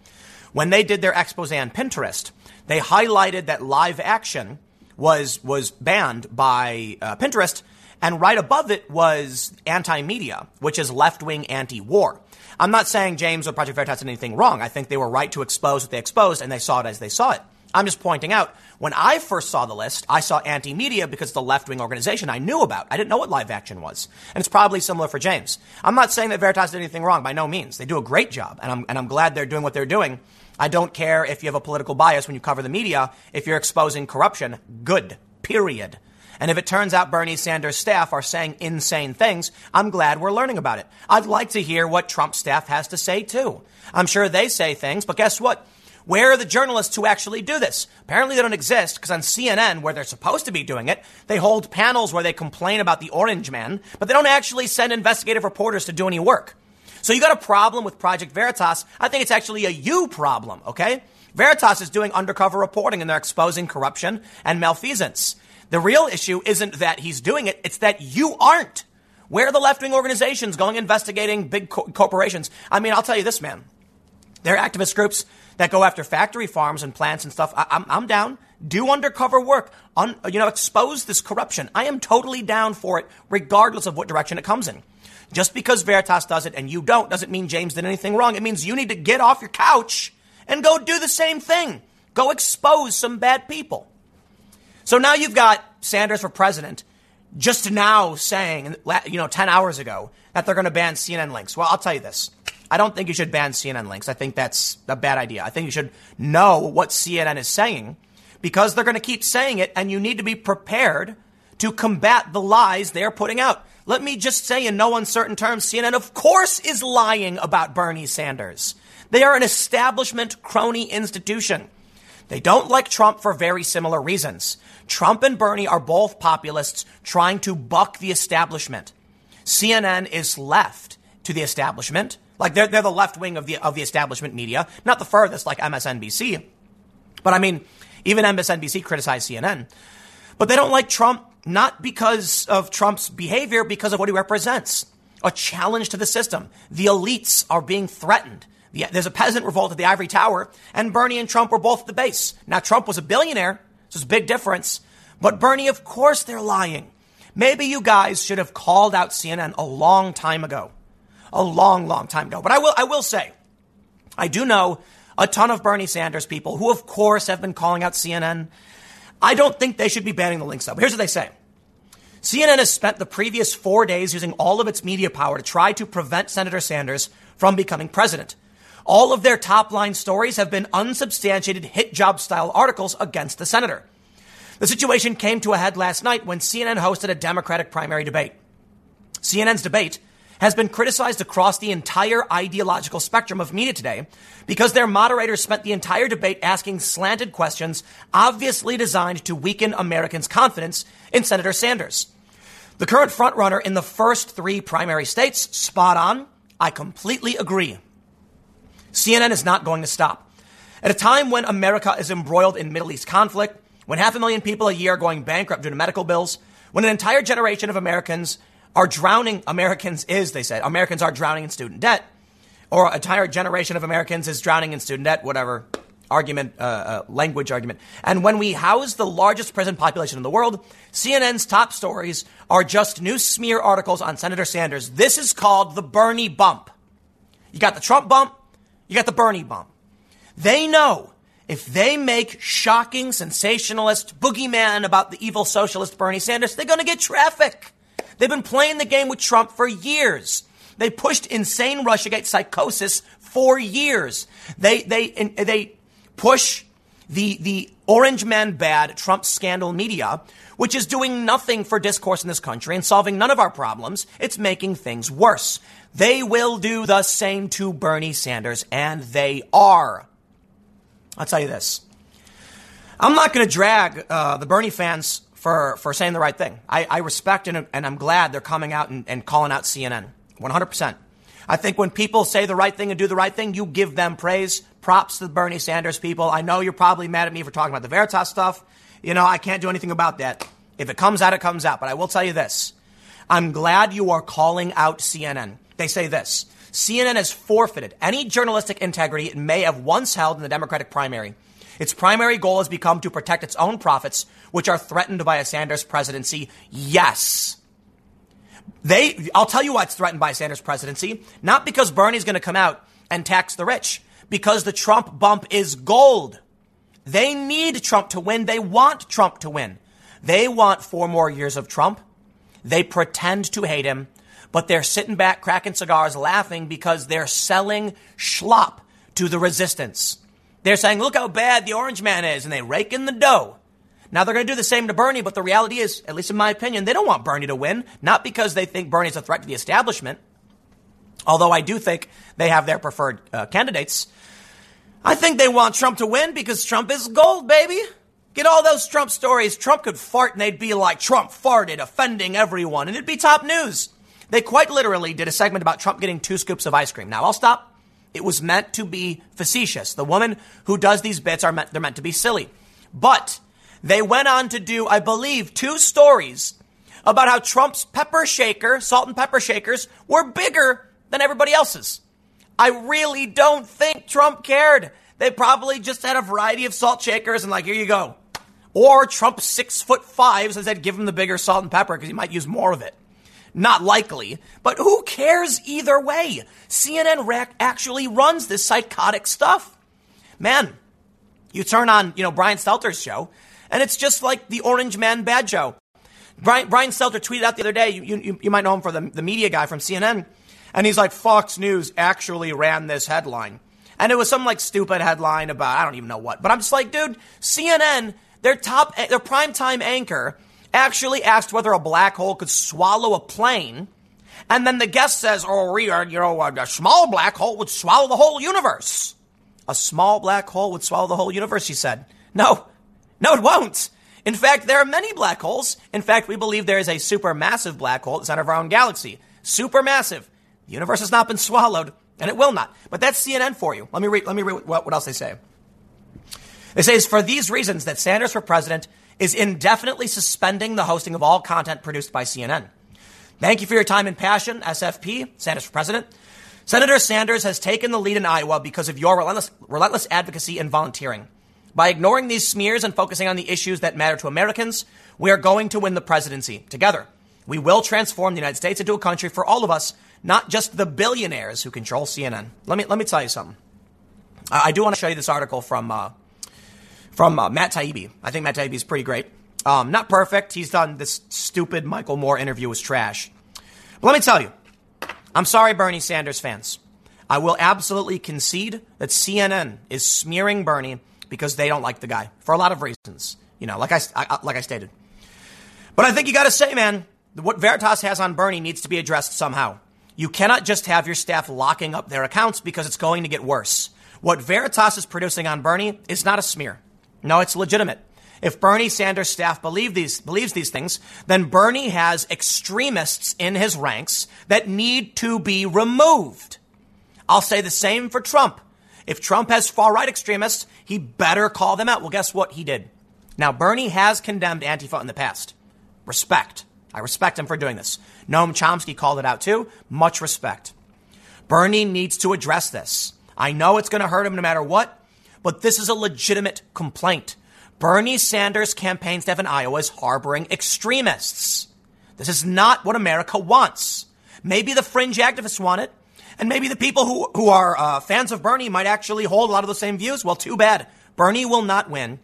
When they did their expose on Pinterest, they highlighted that live action was, was banned by uh, Pinterest, and right above it was anti-media, which is left-wing anti-war. I'm not saying James or Project Veritas did anything wrong. I think they were right to expose what they exposed, and they saw it as they saw it. I'm just pointing out, when I first saw the list, I saw anti media because it's the left wing organization I knew about. I didn't know what live action was. And it's probably similar for James. I'm not saying that Veritas did anything wrong, by no means. They do a great job, and I'm, and I'm glad they're doing what they're doing. I don't care if you have a political bias when you cover the media. If you're exposing corruption, good. Period. And if it turns out Bernie Sanders' staff are saying insane things, I'm glad we're learning about it. I'd like to hear what Trump staff has to say too. I'm sure they say things, but guess what? Where are the journalists who actually do this? Apparently they don't exist because on CNN, where they're supposed to be doing it, they hold panels where they complain about the Orange Man, but they don't actually send investigative reporters to do any work. So you got a problem with Project Veritas. I think it's actually a you problem, okay? Veritas is doing undercover reporting and they're exposing corruption and malfeasance. The real issue isn't that he's doing it, it's that you aren't. Where are the left wing organizations going investigating big co- corporations? I mean, I'll tell you this, man. There are activist groups that go after factory farms and plants and stuff. I, am I'm, I'm down. Do undercover work. Un, you know, expose this corruption. I am totally down for it, regardless of what direction it comes in. Just because Veritas does it and you don't doesn't mean James did anything wrong. It means you need to get off your couch and go do the same thing. Go expose some bad people. So now you've got Sanders for president just now saying, you know, 10 hours ago that they're going to ban CNN links. Well, I'll tell you this. I don't think you should ban CNN links. I think that's a bad idea. I think you should know what CNN is saying because they're going to keep saying it and you need to be prepared to combat the lies they're putting out. Let me just say in no uncertain terms, CNN of course is lying about Bernie Sanders. They are an establishment crony institution. They don't like Trump for very similar reasons. Trump and Bernie are both populists trying to buck the establishment. CNN is left to the establishment. Like they're, they're the left wing of the, of the establishment media, not the furthest like MSNBC. But I mean, even MSNBC criticized CNN. But they don't like Trump not because of Trump's behavior, because of what he represents. A challenge to the system. The elites are being threatened. There's a peasant revolt at the Ivory Tower, and Bernie and Trump were both at the base. Now, Trump was a billionaire. So it's a big difference. But Bernie, of course they're lying. Maybe you guys should have called out CNN a long time ago. A long, long time ago. But I will, I will say, I do know a ton of Bernie Sanders people who, of course, have been calling out CNN. I don't think they should be banning the links, though. Here's what they say. CNN has spent the previous four days using all of its media power to try to prevent Senator Sanders from becoming president. All of their top line stories have been unsubstantiated hit job style articles against the senator. The situation came to a head last night when CNN hosted a Democratic primary debate. CNN's debate has been criticized across the entire ideological spectrum of media today because their moderators spent the entire debate asking slanted questions obviously designed to weaken Americans' confidence in Senator Sanders. The current frontrunner in the first three primary states, spot on. I completely agree. CNN is not going to stop. At a time when America is embroiled in Middle East conflict, when half a million people a year are going bankrupt due to medical bills, when an entire generation of Americans are drowning, Americans is, they said, Americans are drowning in student debt, or an entire generation of Americans is drowning in student debt, whatever argument, uh, uh, language argument. And when we house the largest prison population in the world, CNN's top stories are just new smear articles on Senator Sanders. This is called the Bernie bump. You got the Trump bump, you got the Bernie bump. They know if they make shocking, sensationalist boogeyman about the evil socialist Bernie Sanders, they're going to get traffic. They've been playing the game with Trump for years. They pushed insane Russiagate psychosis for years. They, they, they push the, the orange man bad Trump scandal media, which is doing nothing for discourse in this country and solving none of our problems. It's making things worse. They will do the same to Bernie Sanders, and they are. I'll tell you this. I'm not going to drag uh, the Bernie fans for, for saying the right thing. I, I respect and, and, I'm glad they're coming out and, and calling out CNN. 100%. I think when people say the right thing and do the right thing, you give them praise. Props to the Bernie Sanders people. I know you're probably mad at me for talking about the Veritas stuff. You know, I can't do anything about that. If it comes out, it comes out. But I will tell you this. I'm glad you are calling out CNN. They say this CNN has forfeited any journalistic integrity it may have once held in the Democratic primary. Its primary goal has become to protect its own profits, which are threatened by a Sanders presidency. Yes. They, I'll tell you why it's threatened by a Sanders presidency. Not because Bernie's going to come out and tax the rich, because the Trump bump is gold. They need Trump to win. They want Trump to win. They want four more years of Trump. They pretend to hate him but they're sitting back cracking cigars laughing because they're selling schlop to the resistance. They're saying, look how bad the orange man is, and they rake in the dough. Now they're going to do the same to Bernie, but the reality is, at least in my opinion, they don't want Bernie to win, not because they think Bernie's a threat to the establishment, although I do think they have their preferred uh, candidates. I think they want Trump to win because Trump is gold, baby. Get all those Trump stories. Trump could fart and they'd be like, Trump farted, offending everyone, and it'd be top news. They quite literally did a segment about Trump getting two scoops of ice cream. Now I'll stop. It was meant to be facetious. The woman who does these bits are meant, they're meant to be silly. But they went on to do, I believe, two stories about how Trump's pepper shaker, salt and pepper shakers, were bigger than everybody else's. I really don't think Trump cared. They probably just had a variety of salt shakers and like, here you go. Or Trump's six foot five says I'd give him the bigger salt and pepper because he might use more of it. Not likely, but who cares either way? CNN rac- actually runs this psychotic stuff. Man, you turn on, you know, Brian Stelter's show, and it's just like the Orange Man Bad Show. Brian, Brian tweeted out the other day, you, you, you might know him for the, the media guy from CNN, and he's like, Fox News actually ran this headline. And it was some like stupid headline about, I don't even know what. But I'm just like, dude, CNN, their top, their primetime anchor, actually asked whether a black hole could swallow a plane. And then the guest says, oh, we are, you know, a small black hole would swallow the whole universe. A small black hole would swallow the whole universe, he said. No, no, it won't. In fact, there are many black holes. In fact, we believe there is a supermassive black hole at the center of our own galaxy. Supermassive. The universe has not been swallowed, and it will not. But that's CNN for you. Let me read, let me read what, what else they say. It says, for these reasons that Sanders for president is indefinitely suspending the hosting of all content produced by CNN. Thank you for your time and passion, SFP, Sanders for president. Senator Sanders has taken the lead in Iowa because of your relentless, relentless advocacy and volunteering. By ignoring these smears and focusing on the issues that matter to Americans, we are going to win the presidency together. We will transform the United States into a country for all of us, not just the billionaires who control CNN. Let me let me tell you something. I, do want to show you this article from uh, from uh, Matt Taibbi. I think Matt Taibbi is pretty great. Um, not perfect. He's done this stupid Michael Moore interview was trash. But let me tell you, I'm sorry, Bernie Sanders fans. I will absolutely concede that CNN is smearing Bernie because they don't like the guy for a lot of reasons. You know, like I, I like I stated. But I think you got to say, man, what Veritas has on Bernie needs to be addressed somehow. You cannot just have your staff locking up their accounts because it's going to get worse. What Veritas is producing on Bernie is not a smear. No, it's legitimate. If Bernie Sanders' staff believe these, believes these things, then Bernie has extremists in his ranks that need to be removed. I'll say the same for Trump. If Trump has far right extremists, he better call them out. Well, guess what? He did. Now, Bernie has condemned Antifa in the past. Respect. I respect him for doing this. Noam Chomsky called it out too. Much respect. Bernie needs to address this. I know it's going to hurt him no matter what, but this is a legitimate complaint. Bernie Sanders' campaign staff in Iowa is harboring extremists. This is not what America wants. Maybe the fringe activists want it, and maybe the people who, who are uh, fans of Bernie might actually hold a lot of the same views. Well, too bad. Bernie will not win.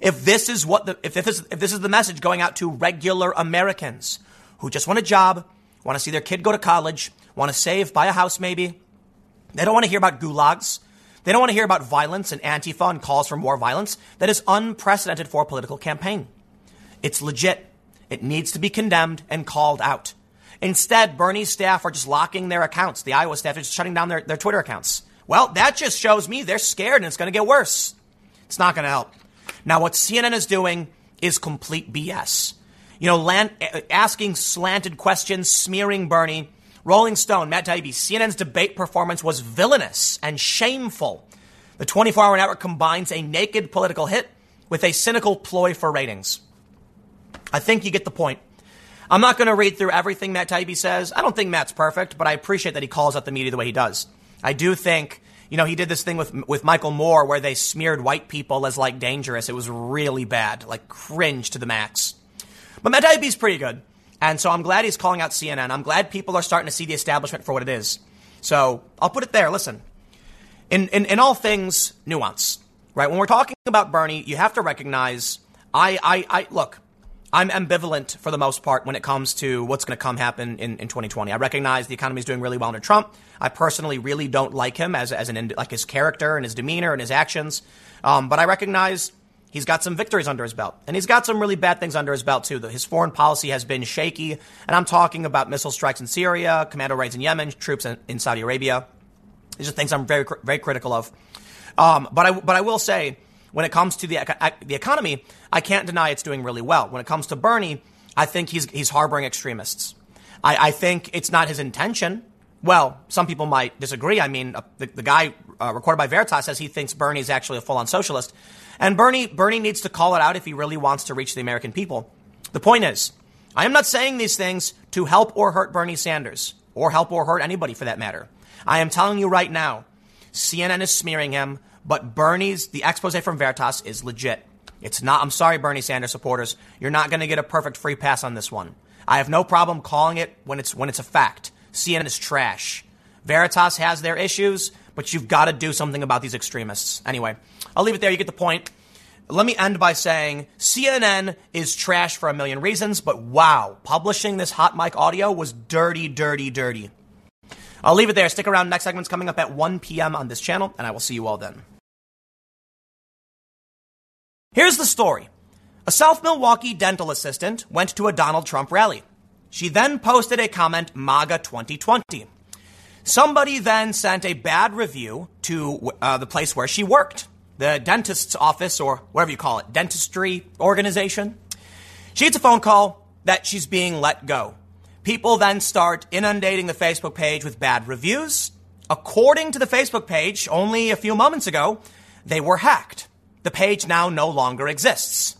If this is what the, if, this, if this is the message going out to regular Americans who just want a job, want to see their kid go to college, want to save, buy a house maybe, they don't want to hear about gulags. They don't want to hear about violence and Antifa and calls for more violence that is unprecedented for a political campaign. It's legit. It needs to be condemned and called out. Instead, Bernie's staff are just locking their accounts. The Iowa staff is just shutting down their, their Twitter accounts. Well, that just shows me they're scared and it's going to get worse. It's not going to help. Now, what CNN is doing is complete BS. You know, land, asking slanted questions, smearing Bernie, Rolling Stone, Matt Taibbi, CNN's debate performance was villainous and shameful. The 24 hour network combines a naked political hit with a cynical ploy for ratings. I think you get the point. I'm not going to read through everything Matt Taibbi says. I don't think Matt's perfect, but I appreciate that he calls out the media the way he does. I do think, you know, he did this thing with with Michael Moore where they smeared white people as like dangerous. It was really bad, like cringe to the max. But Matt Taibbi's pretty good. And so I'm glad he's calling out CNN. I'm glad people are starting to see the establishment for what it is. So I'll put it there. Listen, in, in, in all things, nuance, right? When we're talking about Bernie, you have to recognize I, I, I look, I'm ambivalent for the most part when it comes to what's going to come happen in, in 2020. I recognize the economy is doing really well under Trump. I personally really don't like him as, as an, like his character and his demeanor and his actions. Um, but I recognize He's got some victories under his belt, and he's got some really bad things under his belt too. His foreign policy has been shaky, and I'm talking about missile strikes in Syria, commando raids in Yemen, troops in, in Saudi Arabia. These are things I'm very very critical of. Um, but I but I will say, when it comes to the the economy, I can't deny it's doing really well. When it comes to Bernie, I think he's he's harboring extremists. I, I think it's not his intention. Well, some people might disagree. I mean, uh, the, the guy uh, recorded by Veritas says he thinks Bernie is actually a full on socialist. And Bernie, Bernie needs to call it out if he really wants to reach the American people. The point is, I am not saying these things to help or hurt Bernie Sanders, or help or hurt anybody for that matter. I am telling you right now, CNN is smearing him, but Bernie's, the expose from Veritas is legit. It's not, I'm sorry, Bernie Sanders supporters, you're not going to get a perfect free pass on this one. I have no problem calling it when it's when it's a fact. CNN is trash. Veritas has their issues, but you've got to do something about these extremists. Anyway, I'll leave it there. You get the point. Let me end by saying CNN is trash for a million reasons, but wow, publishing this hot mic audio was dirty, dirty, dirty. I'll leave it there. Stick around. Next segment's coming up at 1 p.m. on this channel, and I will see you all then. Here's the story. A South Milwaukee dental assistant went to a Donald Trump rally. She then posted a comment, MAGA 2020. Somebody then sent a bad review to uh, the place where she worked, the dentist's office or whatever you call it, dentistry organization. She gets a phone call that she's being let go. People then start inundating the Facebook page with bad reviews. According to the Facebook page, only a few moments ago, they were hacked. The page now no longer exists.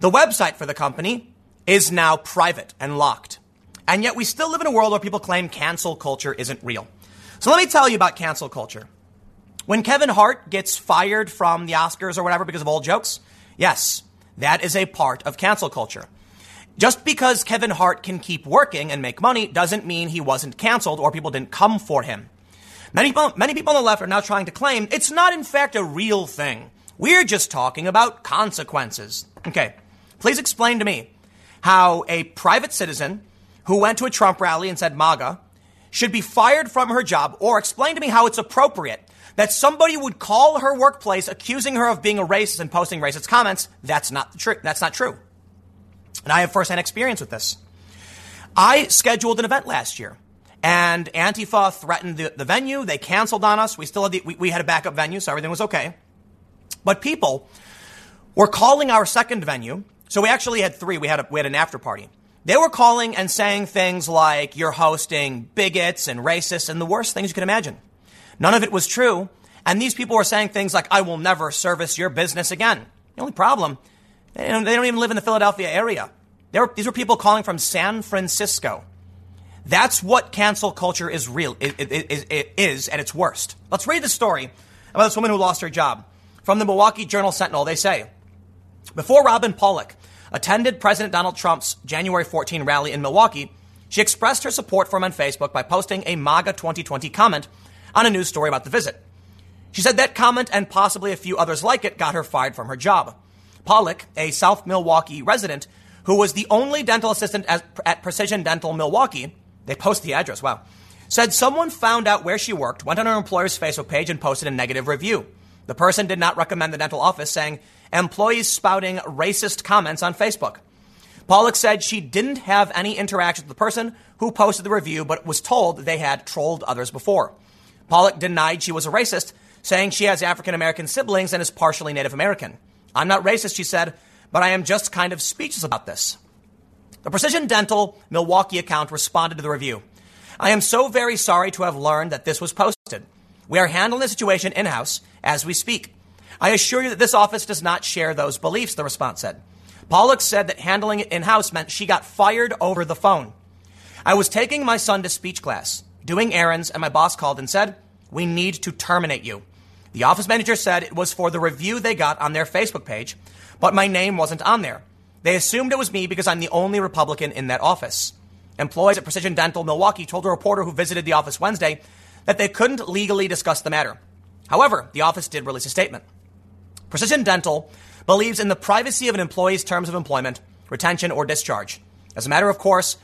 The website for the company is now private and locked. And yet we still live in a world where people claim cancel culture isn't real. So let me tell you about cancel culture. When Kevin Hart gets fired from the Oscars or whatever because of old jokes, yes, that is a part of cancel culture. Just because Kevin Hart can keep working and make money doesn't mean he wasn't canceled or people didn't come for him. Many people, many people on the left are now trying to claim it's not in fact a real thing. We're just talking about consequences. Okay, please explain to me how a private citizen who went to a Trump rally and said MAGA should be fired from her job or explain to me how it's appropriate that somebody would call her workplace accusing her of being a racist and posting racist comments. That's not true. That's not true. And I have firsthand experience with this. I scheduled an event last year and Antifa threatened the, the venue. They canceled on us. We still had the, we, we had a backup venue, so everything was okay. But people were calling our second venue. So we actually had three. We had a, we had an after party. They were calling and saying things like, you're hosting bigots and racists and the worst things you can imagine. None of it was true. And these people were saying things like, I will never service your business again. The only problem, they don't, even live in the Philadelphia area. Were, these were people calling from San Francisco. That's what cancel culture is real, it is at its worst. Let's read the story about this woman who lost her job. From the Milwaukee Journal Sentinel, they say, before Robin Pollock attended President Donald Trump's January 14 rally in Milwaukee, she expressed her support for him on Facebook by posting a MAGA 2020 comment on a news story about the visit. She said that comment and possibly a few others like it got her fired from her job. Pollock, a South Milwaukee resident who was the only dental assistant at Precision Dental Milwaukee, they post the address, wow, said someone found out where she worked, went on her employer's Facebook page, and posted a negative review. The person did not recommend the dental office, saying employees spouting racist comments on Facebook. Pollock said she didn't have any interaction with the person who posted the review, but was told they had trolled others before. Pollock denied she was a racist, saying she has African American siblings and is partially Native American. I'm not racist, she said, but I am just kind of speechless about this. The Precision Dental Milwaukee account responded to the review. I am so very sorry to have learned that this was posted. We are handling the situation in house as we speak. I assure you that this office does not share those beliefs, the response said. Pollock said that handling it in house meant she got fired over the phone. I was taking my son to speech class, doing errands, and my boss called and said, We need to terminate you. The office manager said it was for the review they got on their Facebook page, but my name wasn't on there. They assumed it was me because I'm the only Republican in that office. Employees at Precision Dental Milwaukee told a reporter who visited the office Wednesday that they couldn't legally discuss the matter. However, the office did release a statement. Precision Dental believes in the privacy of an employee's terms of employment, retention, or discharge. As a matter of course,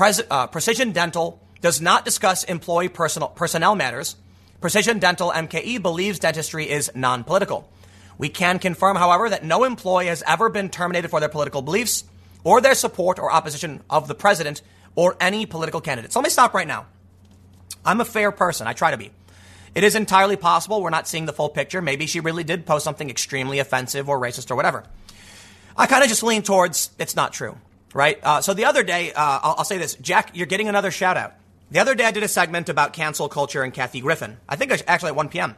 uh, Precision Dental does not discuss employee personal- personnel matters. Precision Dental MKE believes dentistry is non political. We can confirm, however, that no employee has ever been terminated for their political beliefs or their support or opposition of the president or any political candidate. So let me stop right now. I'm a fair person. I try to be. It is entirely possible we're not seeing the full picture. Maybe she really did post something extremely offensive or racist or whatever. I kind of just lean towards it's not true, right? Uh, so the other day, uh, I'll, I'll, say this, Jack, you're getting another shout out. The other day, I did a segment about cancel culture and Kathy Griffin. I think actually at 1 p.m.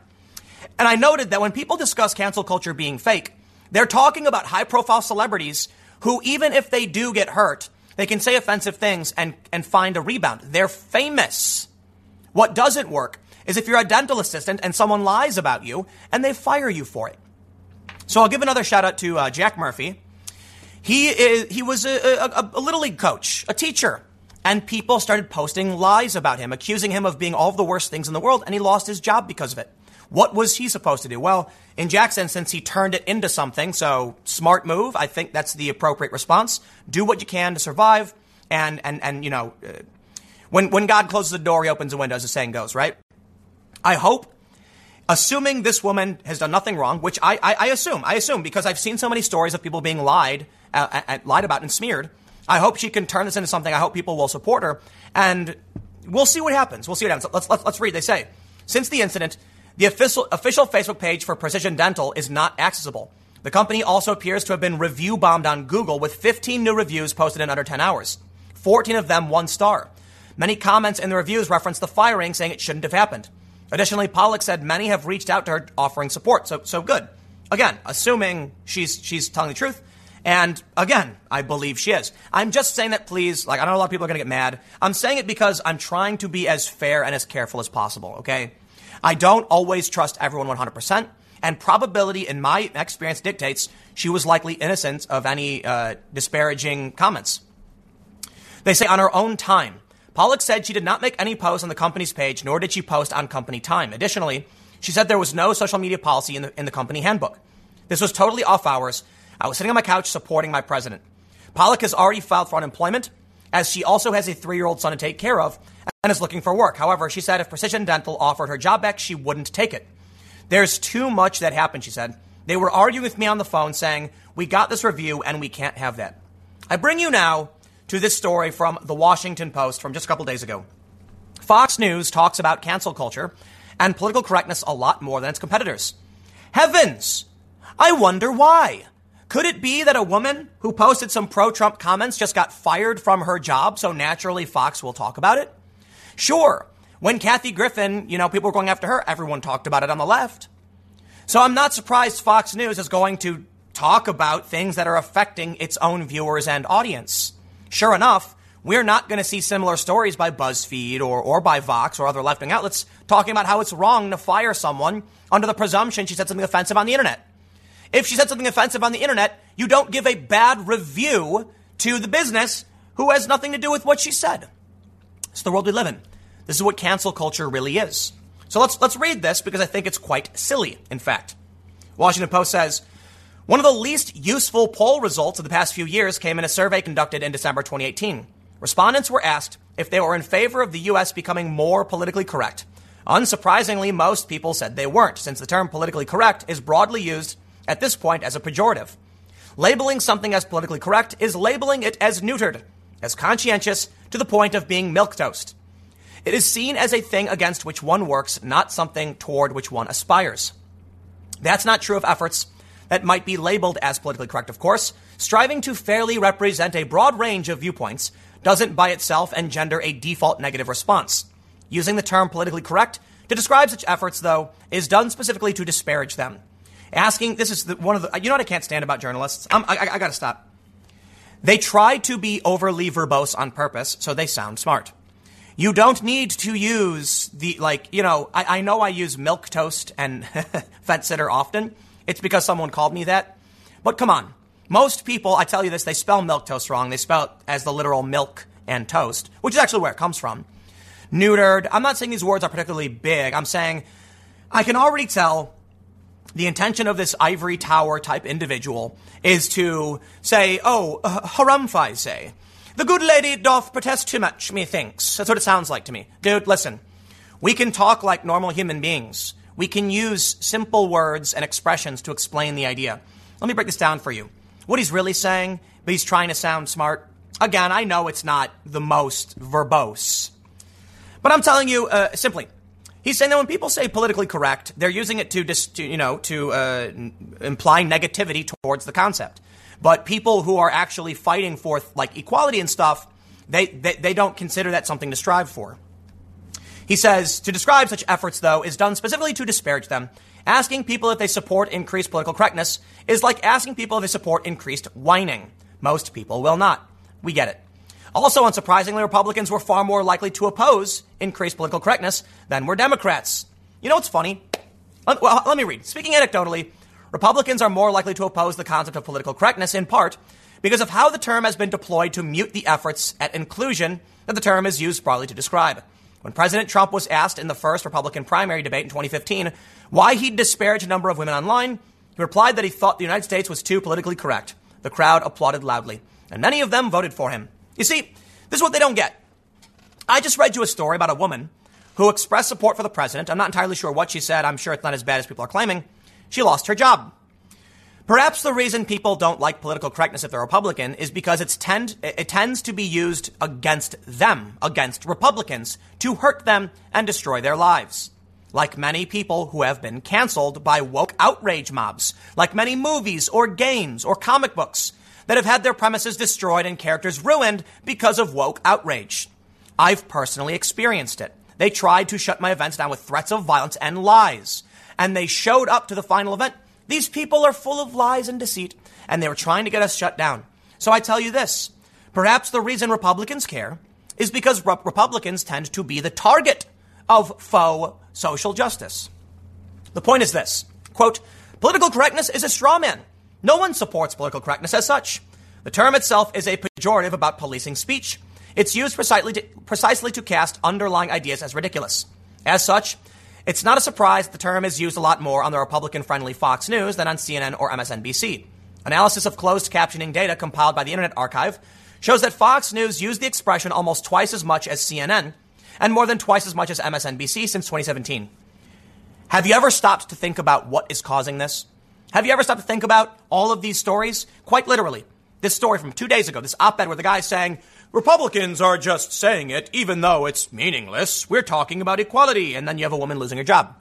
And I noted that when people discuss cancel culture being fake, they're talking about high profile celebrities who, even if they do get hurt, they can say offensive things and, and find a rebound. They're famous. What doesn't work is if you're a dental assistant and someone lies about you and they fire you for it. So I'll give another shout out to uh, Jack Murphy. He is he was a, a, a, little league coach, a teacher and people started posting lies about him, accusing him of being all of the worst things in the world, and he lost his job because of it. What was he supposed to do? Well, in Jack's instance, he turned it into something, so smart move. I think that's the appropriate response. Do what you can to survive, and, and, and you know, uh, when, when God closes the door, he opens the window, as the saying goes, right? I hope assuming this woman has done nothing wrong, which I, I, I, assume, I assume because I've seen so many stories of people being lied, uh, uh, lied about and smeared. I hope she can turn this into something. I hope people will support her. And we'll see what happens. We'll see what happens. Let's, let's, let's read. They say, since the incident, the official, official Facebook page for Precision Dental is not accessible. The company also appears to have been review bombed on Google with 15 new reviews posted in under 10 hours. 14 of them one star. Many comments in the reviews reference the firing, saying it shouldn't have happened. Additionally, Pollock said many have reached out to her offering support. So, so good. Again, assuming she's, she's telling the truth, and again, I believe she is. I'm just saying that, please. Like, I know a lot of people are going to get mad. I'm saying it because I'm trying to be as fair and as careful as possible, okay? I don't always trust everyone 100%, and probability, in my experience, dictates she was likely innocent of any uh, disparaging comments. They say on her own time. Pollock said she did not make any posts on the company's page, nor did she post on company time. Additionally, she said there was no social media policy in the, in the company handbook. This was totally off hours I was sitting on my couch supporting my president. Pollock has already filed for unemployment, as she also has a three year old son to take care of and is looking for work. However, she said if Precision Dental offered her job back, she wouldn't take it. There's too much that happened, she said. They were arguing with me on the phone saying, We got this review and we can't have that. I bring you now to this story from the Washington Post from just a couple days ago. Fox News talks about cancel culture and political correctness a lot more than its competitors. Heavens! I wonder why. Could it be that a woman who posted some pro Trump comments just got fired from her job, so naturally Fox will talk about it? Sure. When Kathy Griffin, you know, people were going after her, everyone talked about it on the left. So I'm not surprised Fox News is going to talk about things that are affecting its own viewers and audience. Sure enough, we're not going to see similar stories by BuzzFeed or, or by Vox or other left wing outlets talking about how it's wrong to fire someone under the presumption she said something offensive on the internet. If she said something offensive on the internet, you don't give a bad review to the business who has nothing to do with what she said. It's the world we live in. This is what cancel culture really is. So let's let's read this because I think it's quite silly, in fact. Washington Post says one of the least useful poll results of the past few years came in a survey conducted in December 2018. Respondents were asked if they were in favor of the US becoming more politically correct. Unsurprisingly, most people said they weren't, since the term politically correct is broadly used at this point as a pejorative. Labeling something as politically correct is labeling it as neutered, as conscientious to the point of being milquetoast. It is seen as a thing against which one works, not something toward which one aspires. That's not true of efforts that might be labeled as politically correct, of course. Striving to fairly represent a broad range of viewpoints doesn't by itself engender a default negative response. Using the term politically correct to describe such efforts, though, is done specifically to disparage them asking this is the, one of the you know what I can't stand about journalists. I, I, I got to stop. They try to be overly verbose on purpose, so they sound smart. You don't need to use the like you know. I, I know I use milk toast and <laughs> fence sitter often. It's because someone called me that. But come on, most people, I tell you this, they spell milk toast wrong. They spell it as the literal milk and toast, which is actually where it comes from. Neutered. I'm not saying these words are particularly big. I'm saying I can already tell the intention of this ivory tower type individual is to say, oh, uh, say. The good lady doth protest too much, methinks. That's what it sounds like to me. Dude, listen. We can talk like normal human beings. We can use simple words and expressions to explain the idea. Let me break this down for you. What he's really saying, but he's trying to sound smart. Again, I know it's not the most verbose. But I'm telling you uh, simply, He's saying that when people say politically correct, they're using it to, dis, to you know, to uh, imply negativity towards the concept. But people who are actually fighting for like equality and stuff, they, they, they don't consider that something to strive for. He says to describe such efforts, though, is done specifically to disparage them. Asking people if they support increased political correctness is like asking people if they support increased whining. Most people will not. We get it. Also, unsurprisingly, Republicans were far more likely to oppose increased political correctness than were Democrats. You know what's funny? Let, well, let me read. Speaking anecdotally, Republicans are more likely to oppose the concept of political correctness in part because of how the term has been deployed to mute the efforts at inclusion that the term is used broadly to describe. When President Trump was asked in the first Republican primary debate in 2015 why he'd disparage a number of women online, he replied that he thought the United States was too politically correct. The crowd applauded loudly, and many of them voted for him. You see, this is what they don't get. I just read you a story about a woman who expressed support for the president. I'm not entirely sure what she said. I'm sure it's not as bad as people are claiming. She lost her job. Perhaps the reason people don't like political correctness if they're Republican is because it's tend, it tends to be used against them, against Republicans, to hurt them and destroy their lives. Like many people who have been canceled by woke outrage mobs, like many movies or games or comic books that have had their premises destroyed and characters ruined because of woke outrage. I've personally experienced it. They tried to shut my events down with threats of violence and lies. And they showed up to the final event these people are full of lies and deceit, and they were trying to get us shut down. So I tell you this perhaps the reason Republicans care is because Re- Republicans tend to be the target of faux social justice. The point is this quote, political correctness is a straw man. No one supports political correctness as such. The term itself is a pejorative about policing speech. It's used precisely to, precisely to cast underlying ideas as ridiculous. As such, it's not a surprise the term is used a lot more on the Republican friendly Fox News than on CNN or MSNBC. Analysis of closed captioning data compiled by the Internet Archive shows that Fox News used the expression almost twice as much as CNN and more than twice as much as MSNBC since 2017. Have you ever stopped to think about what is causing this? Have you ever stopped to think about all of these stories? Quite literally. This story from two days ago, this op ed where the guy's saying, Republicans are just saying it, even though it's meaningless. We're talking about equality. And then you have a woman losing her job.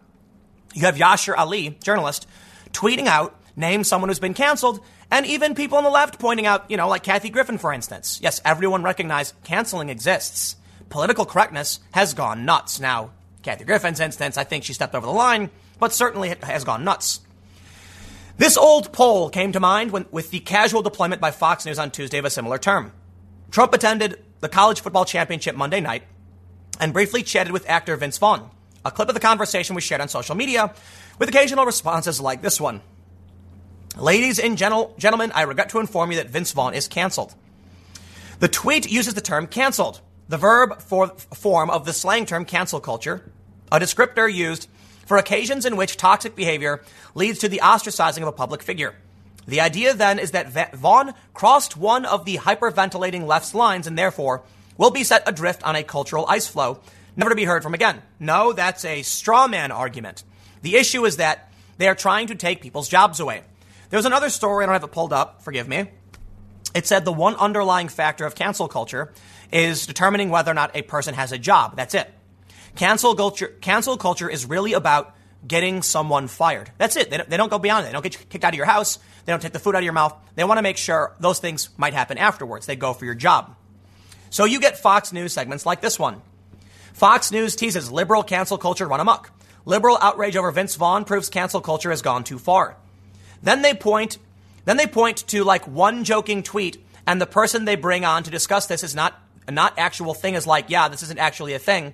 You have Yashar Ali, journalist, tweeting out, name someone who's been canceled, and even people on the left pointing out, you know, like Kathy Griffin, for instance. Yes, everyone recognized canceling exists. Political correctness has gone nuts. Now, Kathy Griffin's instance, I think she stepped over the line, but certainly it has gone nuts. This old poll came to mind when, with the casual deployment by Fox News on Tuesday of a similar term. Trump attended the college football championship Monday night and briefly chatted with actor Vince Vaughn. A clip of the conversation was shared on social media with occasional responses like this one. Ladies and gentle- gentlemen, I regret to inform you that Vince Vaughn is canceled. The tweet uses the term canceled, the verb for, form of the slang term cancel culture, a descriptor used for occasions in which toxic behavior leads to the ostracizing of a public figure. The idea then is that Vaughn crossed one of the hyperventilating left's lines and therefore will be set adrift on a cultural ice floe, never to be heard from again. No, that's a straw man argument. The issue is that they are trying to take people's jobs away. There's another story, I don't have it pulled up, forgive me. It said the one underlying factor of cancel culture is determining whether or not a person has a job. That's it. Cancel culture, cancel culture is really about getting someone fired. That's it. They don't, they don't go beyond it. They don't get kicked out of your house. They don't take the food out of your mouth. They want to make sure those things might happen afterwards. They go for your job. So you get Fox News segments like this one. Fox News teases liberal cancel culture run amok. Liberal outrage over Vince Vaughn proves cancel culture has gone too far. Then they point, then they point to like one joking tweet, and the person they bring on to discuss this is not not actual thing is like, yeah, this isn't actually a thing.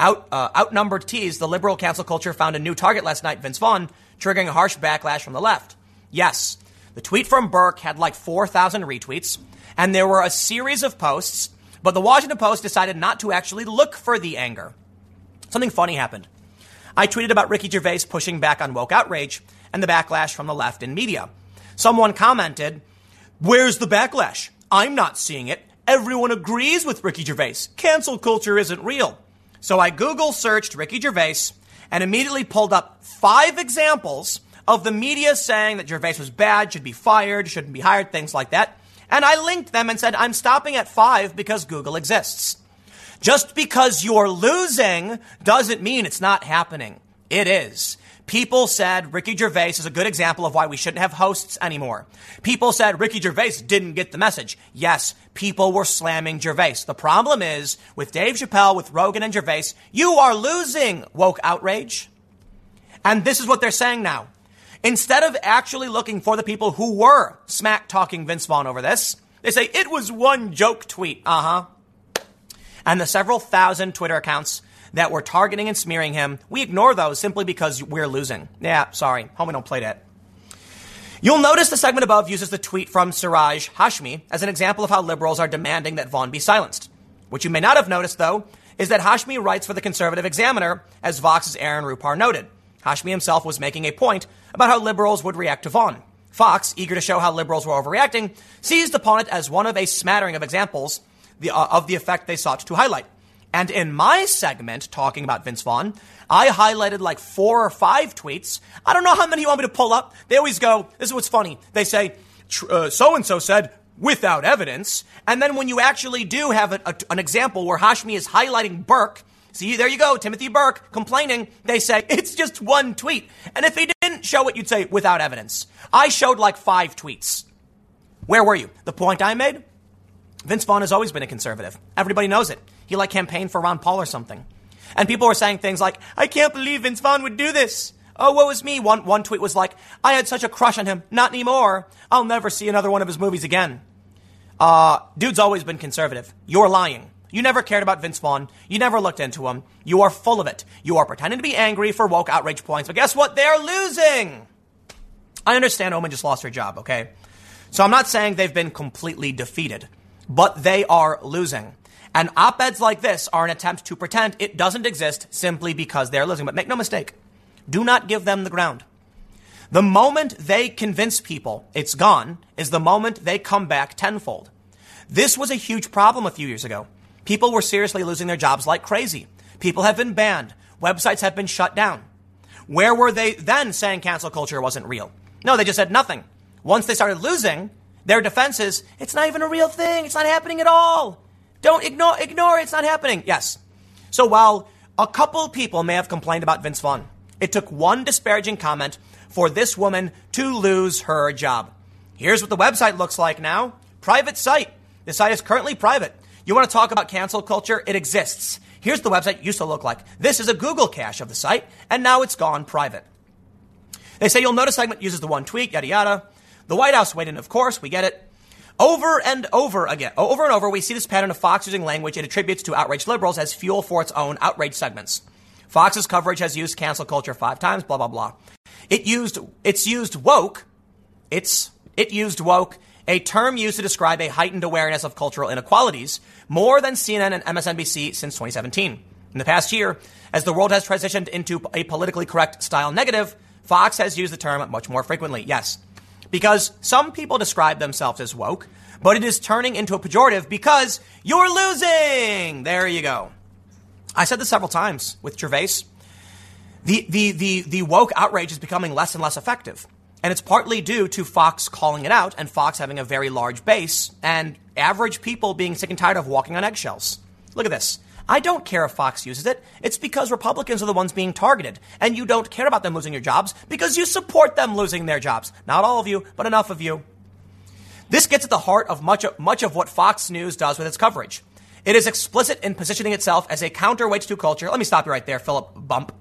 Out, uh, outnumbered tease, the liberal cancel culture found a new target last night, Vince Vaughn, triggering a harsh backlash from the left. Yes, the tweet from Burke had like 4,000 retweets, and there were a series of posts, but the Washington Post decided not to actually look for the anger. Something funny happened. I tweeted about Ricky Gervais pushing back on woke outrage and the backlash from the left in media. Someone commented, Where's the backlash? I'm not seeing it. Everyone agrees with Ricky Gervais. Cancel culture isn't real. So I Google searched Ricky Gervais and immediately pulled up five examples of the media saying that Gervais was bad, should be fired, shouldn't be hired, things like that. And I linked them and said, I'm stopping at five because Google exists. Just because you're losing doesn't mean it's not happening. It is. People said Ricky Gervais is a good example of why we shouldn't have hosts anymore. People said Ricky Gervais didn't get the message. Yes, people were slamming Gervais. The problem is with Dave Chappelle, with Rogan and Gervais, you are losing woke outrage. And this is what they're saying now. Instead of actually looking for the people who were smack talking Vince Vaughn over this, they say it was one joke tweet. Uh huh. And the several thousand Twitter accounts that were targeting and smearing him, we ignore those simply because we're losing. Yeah, sorry. Homie don't play that. You'll notice the segment above uses the tweet from Siraj Hashmi as an example of how liberals are demanding that Vaughn be silenced. What you may not have noticed, though, is that Hashmi writes for the Conservative Examiner, as Vox's Aaron Rupar noted. Hashmi himself was making a point about how liberals would react to Vaughn. Fox, eager to show how liberals were overreacting, seized upon it as one of a smattering of examples uh, of the effect they sought to highlight. And in my segment talking about Vince Vaughn, I highlighted like four or five tweets. I don't know how many you want me to pull up. They always go, this is what's funny. They say, so and so said, without evidence. And then when you actually do have a, a, an example where Hashmi is highlighting Burke, see, there you go, Timothy Burke complaining, they say, <laughs> it's just one tweet. And if he didn't show it, you'd say, without evidence. I showed like five tweets. Where were you? The point I made? Vince Vaughn has always been a conservative. Everybody knows it. He like campaigned for Ron Paul or something. And people were saying things like, I can't believe Vince Vaughn would do this. Oh, what was me? One, one tweet was like, I had such a crush on him. Not anymore. I'll never see another one of his movies again. Uh, dude's always been conservative. You're lying. You never cared about Vince Vaughn. You never looked into him. You are full of it. You are pretending to be angry for woke outrage points, but guess what? They're losing. I understand Oman just lost her job, okay? So I'm not saying they've been completely defeated, but they are losing. And op eds like this are an attempt to pretend it doesn't exist simply because they're losing. But make no mistake, do not give them the ground. The moment they convince people it's gone is the moment they come back tenfold. This was a huge problem a few years ago. People were seriously losing their jobs like crazy. People have been banned. Websites have been shut down. Where were they then saying cancel culture wasn't real? No, they just said nothing. Once they started losing, their defense is, it's not even a real thing. It's not happening at all. Don't ignore, ignore it. It's not happening. Yes. So while a couple people may have complained about Vince Vaughn, it took one disparaging comment for this woman to lose her job. Here's what the website looks like now. Private site. The site is currently private. You want to talk about cancel culture? It exists. Here's the website used to look like. This is a Google cache of the site, and now it's gone private. They say you'll notice segment uses the one tweet, yada yada. The White House weighed in, of course, we get it. Over and over again, over and over, we see this pattern of Fox using language it attributes to outraged liberals as fuel for its own outrage segments. Fox's coverage has used cancel culture five times, blah, blah, blah. It used, it's used woke, it's, it used woke, a term used to describe a heightened awareness of cultural inequalities, more than CNN and MSNBC since 2017. In the past year, as the world has transitioned into a politically correct style negative, Fox has used the term much more frequently. Yes, because some people describe themselves as woke, but it is turning into a pejorative because you're losing. There you go. I said this several times with Gervais. The, the, the, the woke outrage is becoming less and less effective. And it's partly due to Fox calling it out and Fox having a very large base and average people being sick and tired of walking on eggshells. Look at this. I don't care if Fox uses it. It's because Republicans are the ones being targeted. And you don't care about them losing your jobs because you support them losing their jobs. Not all of you, but enough of you. This gets at the heart of much of, much of what Fox News does with its coverage. It is explicit in positioning itself as a counterweight to culture. Let me stop you right there, Philip Bump.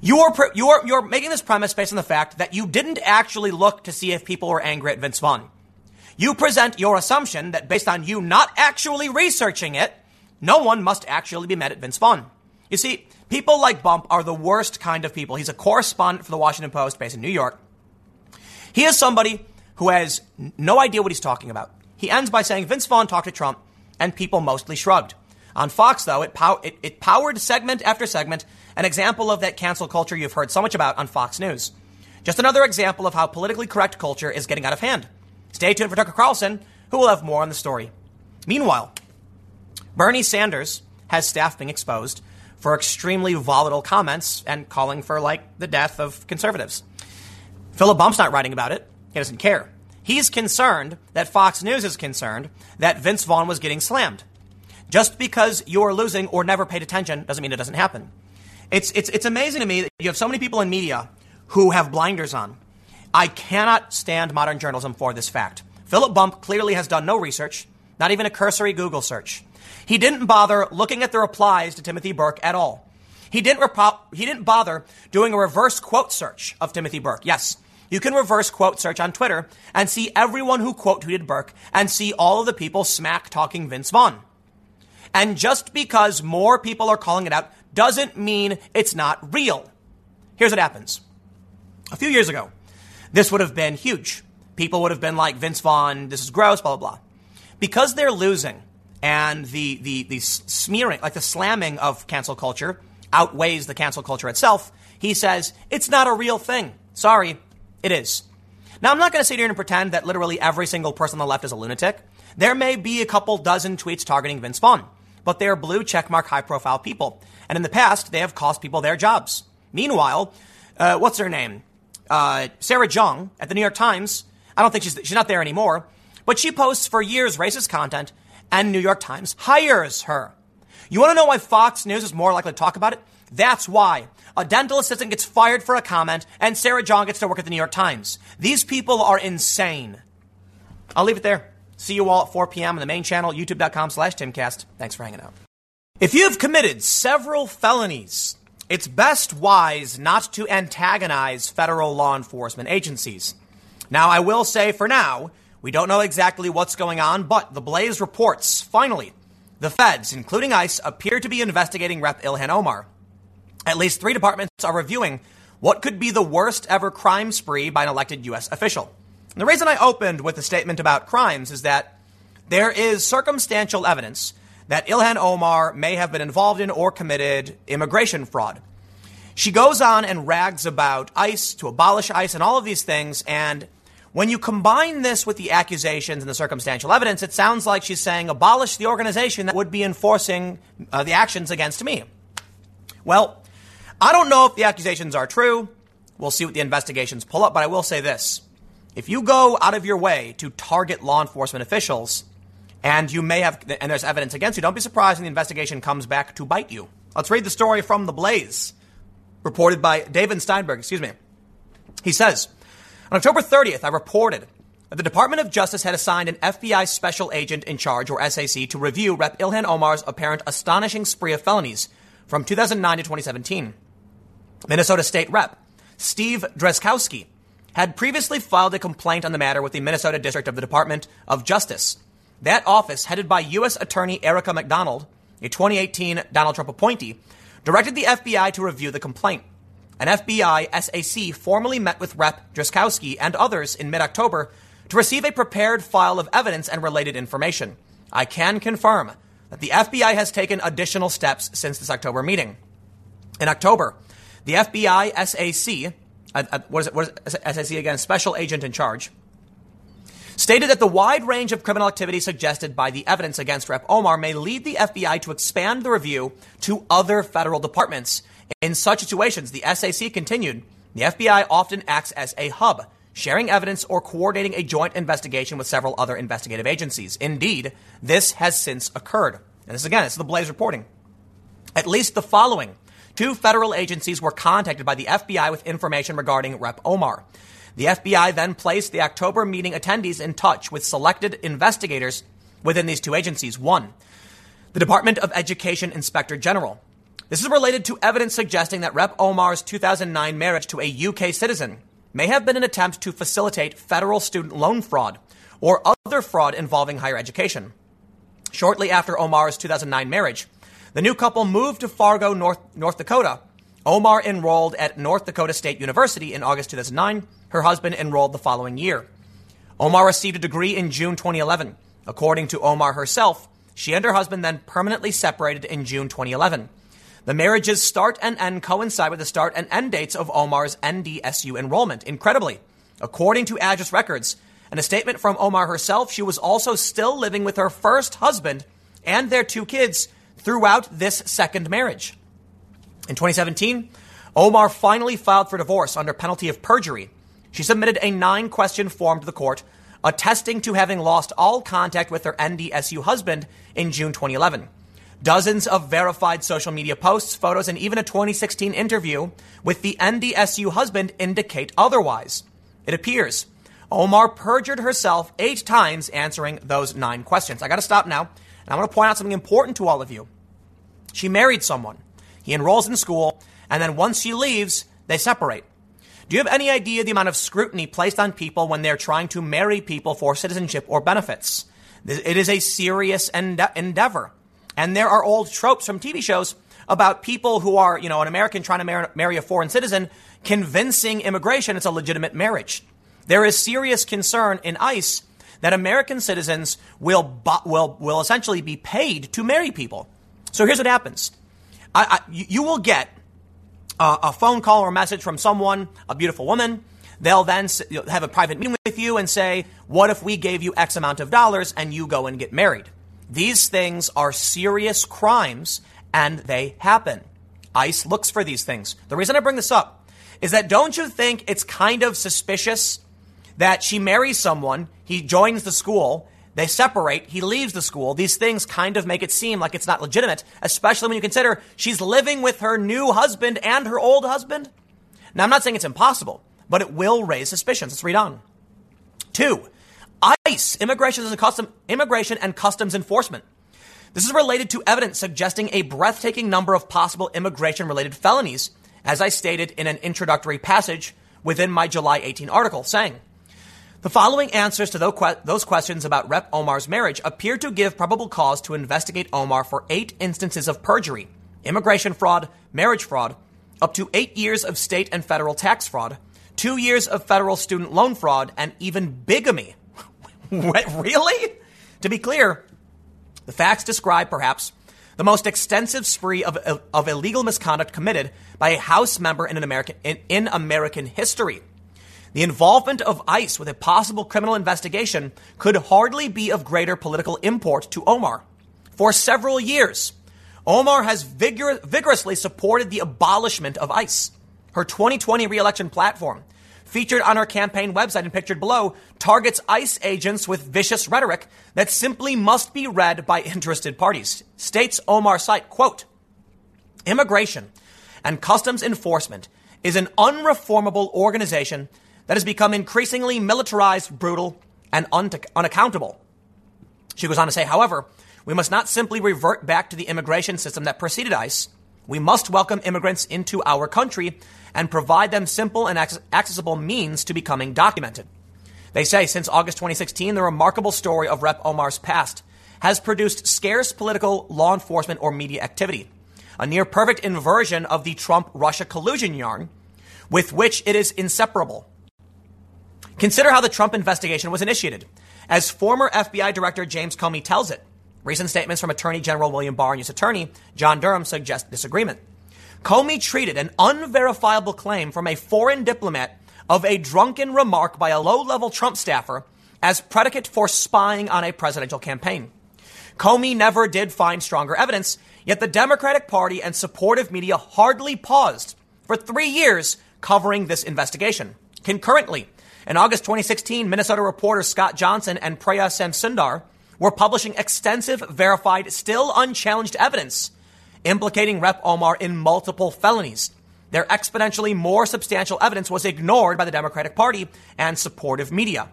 You're, you're, you're making this premise based on the fact that you didn't actually look to see if people were angry at Vince Vaughn. You present your assumption that based on you not actually researching it, no one must actually be mad at Vince Vaughn. You see, people like Bump are the worst kind of people. He's a correspondent for the Washington Post based in New York. He is somebody who has no idea what he's talking about. He ends by saying Vince Vaughn talked to Trump, and people mostly shrugged. On Fox, though, it, pow- it, it powered segment after segment, an example of that cancel culture you've heard so much about on Fox News. Just another example of how politically correct culture is getting out of hand. Stay tuned for Tucker Carlson, who will have more on the story. Meanwhile, Bernie Sanders has staff being exposed for extremely volatile comments and calling for, like, the death of conservatives. Philip Bump's not writing about it. He doesn't care. He's concerned that Fox News is concerned that Vince Vaughn was getting slammed. Just because you're losing or never paid attention doesn't mean it doesn't happen. It's, it's, it's amazing to me that you have so many people in media who have blinders on. I cannot stand modern journalism for this fact. Philip Bump clearly has done no research, not even a cursory Google search. He didn't bother looking at the replies to Timothy Burke at all. He didn't, he didn't bother doing a reverse quote search of Timothy Burke. Yes, you can reverse quote search on Twitter and see everyone who quote tweeted Burke and see all of the people smack talking Vince Vaughn. And just because more people are calling it out doesn't mean it's not real. Here's what happens. A few years ago, this would have been huge. People would have been like, Vince Vaughn, this is gross, blah, blah, blah. Because they're losing and the, the, the smearing, like the slamming of cancel culture outweighs the cancel culture itself, he says, it's not a real thing. Sorry, it is. Now, I'm not going to sit here and pretend that literally every single person on the left is a lunatic. There may be a couple dozen tweets targeting Vince Vaughn, but they are blue checkmark high profile people. And in the past, they have cost people their jobs. Meanwhile, uh, what's her name? Uh, Sarah Jeong at the New York Times. I don't think she's, she's not there anymore, but she posts for years racist content and New York Times hires her. You want to know why Fox News is more likely to talk about it? That's why. A dental assistant gets fired for a comment, and Sarah Jeong gets to work at the New York Times. These people are insane. I'll leave it there. See you all at 4 p.m. on the main channel, youtube.com slash timcast. Thanks for hanging out. If you've committed several felonies, it's best wise not to antagonize federal law enforcement agencies. Now, I will say for now, we don't know exactly what's going on, but the Blaze reports, finally, the feds, including ICE, appear to be investigating Rep. Ilhan Omar. At least three departments are reviewing what could be the worst ever crime spree by an elected U.S. official. And the reason I opened with a statement about crimes is that there is circumstantial evidence that Ilhan Omar may have been involved in or committed immigration fraud. She goes on and rags about ICE to abolish ICE and all of these things, and when you combine this with the accusations and the circumstantial evidence, it sounds like she's saying abolish the organization that would be enforcing uh, the actions against me. Well, I don't know if the accusations are true. We'll see what the investigations pull up, but I will say this. If you go out of your way to target law enforcement officials, and you may have, and there's evidence against you, don't be surprised when the investigation comes back to bite you. Let's read the story from The Blaze, reported by David Steinberg, excuse me. He says, on October 30th, I reported that the Department of Justice had assigned an FBI special agent in charge, or SAC, to review Rep. Ilhan Omar's apparent astonishing spree of felonies from 2009 to 2017. Minnesota State Rep. Steve Drazkowski had previously filed a complaint on the matter with the Minnesota District of the Department of Justice. That office, headed by U.S. Attorney Erica McDonald, a 2018 Donald Trump appointee, directed the FBI to review the complaint. An FBI SAC formally met with Rep. Drazkowski and others in mid October to receive a prepared file of evidence and related information. I can confirm that the FBI has taken additional steps since this October meeting. In October, the FBI SAC, uh, uh, what is it? What is it? SAC again? Special Agent in Charge, stated that the wide range of criminal activity suggested by the evidence against Rep. Omar may lead the FBI to expand the review to other federal departments in such situations, the SAC continued, the FBI often acts as a hub, sharing evidence or coordinating a joint investigation with several other investigative agencies. Indeed, this has since occurred. And this again, it's the Blaze reporting. At least the following two federal agencies were contacted by the FBI with information regarding Rep. Omar. The FBI then placed the October meeting attendees in touch with selected investigators within these two agencies. One, the Department of Education Inspector General. This is related to evidence suggesting that Rep. Omar's 2009 marriage to a UK citizen may have been an attempt to facilitate federal student loan fraud or other fraud involving higher education. Shortly after Omar's 2009 marriage, the new couple moved to Fargo, North, North Dakota. Omar enrolled at North Dakota State University in August 2009. Her husband enrolled the following year. Omar received a degree in June 2011. According to Omar herself, she and her husband then permanently separated in June 2011. The marriage's start and end coincide with the start and end dates of Omar's NDSU enrollment. Incredibly, according to Address Records, and a statement from Omar herself, she was also still living with her first husband and their two kids throughout this second marriage. In 2017, Omar finally filed for divorce under penalty of perjury. She submitted a nine question form to the court attesting to having lost all contact with her NDSU husband in June 2011. Dozens of verified social media posts, photos, and even a 2016 interview with the NDSU husband indicate otherwise. It appears Omar perjured herself eight times answering those nine questions. I got to stop now, and I want to point out something important to all of you. She married someone. He enrolls in school, and then once she leaves, they separate. Do you have any idea the amount of scrutiny placed on people when they're trying to marry people for citizenship or benefits? It is a serious ende- endeavor. And there are old tropes from TV shows about people who are, you know, an American trying to mar- marry a foreign citizen, convincing immigration it's a legitimate marriage. there is serious concern in ICE that American citizens will, will, will essentially be paid to marry people. So here's what happens. I, I, you will get a, a phone call or a message from someone, a beautiful woman. They'll then have a private meeting with you and say, what if we gave you X amount of dollars and you go and get married? These things are serious crimes and they happen. ICE looks for these things. The reason I bring this up is that don't you think it's kind of suspicious that she marries someone, he joins the school, they separate, he leaves the school. These things kind of make it seem like it's not legitimate, especially when you consider she's living with her new husband and her old husband. Now, I'm not saying it's impossible, but it will raise suspicions. Let's read on. Two, ICE, Immigration and, Custom, Immigration and Customs Enforcement. This is related to evidence suggesting a breathtaking number of possible immigration related felonies, as I stated in an introductory passage within my July 18 article, saying, the following answers to those questions about Rep. Omar's marriage appear to give probable cause to investigate Omar for eight instances of perjury, immigration fraud, marriage fraud, up to eight years of state and federal tax fraud, two years of federal student loan fraud, and even bigamy. <laughs> really? To be clear, the facts describe perhaps the most extensive spree of, of, of illegal misconduct committed by a House member in, American, in, in American history. The involvement of ICE with a possible criminal investigation could hardly be of greater political import to Omar. For several years, Omar has vigor- vigorously supported the abolishment of ICE. Her 2020 reelection platform, featured on her campaign website and pictured below, targets ICE agents with vicious rhetoric that simply must be read by interested parties. States Omar site, quote, Immigration and Customs Enforcement is an unreformable organization that has become increasingly militarized, brutal, and un- unaccountable. She goes on to say, however, we must not simply revert back to the immigration system that preceded ICE. We must welcome immigrants into our country and provide them simple and accessible means to becoming documented. They say since August 2016, the remarkable story of Rep. Omar's past has produced scarce political, law enforcement, or media activity. A near perfect inversion of the Trump Russia collusion yarn, with which it is inseparable. Consider how the Trump investigation was initiated. As former FBI Director James Comey tells it, recent statements from Attorney General William Barr and U.S. Attorney John Durham suggest disagreement. Comey treated an unverifiable claim from a foreign diplomat of a drunken remark by a low level Trump staffer as predicate for spying on a presidential campaign. Comey never did find stronger evidence, yet the Democratic Party and supportive media hardly paused for three years covering this investigation. Concurrently, in August 2016, Minnesota reporters Scott Johnson and Preya Samsundar were publishing extensive, verified, still unchallenged evidence implicating Rep. Omar in multiple felonies. Their exponentially more substantial evidence was ignored by the Democratic Party and supportive media.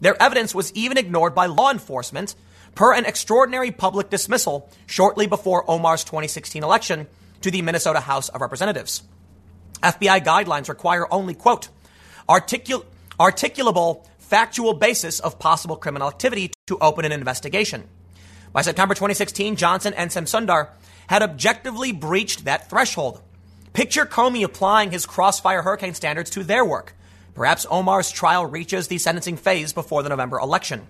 Their evidence was even ignored by law enforcement per an extraordinary public dismissal shortly before Omar's 2016 election to the Minnesota House of Representatives. FBI guidelines require only, quote, articulate articulable factual basis of possible criminal activity to open an investigation. By September 2016, Johnson and Samsundar had objectively breached that threshold. Picture Comey applying his crossfire hurricane standards to their work. Perhaps Omar's trial reaches the sentencing phase before the November election.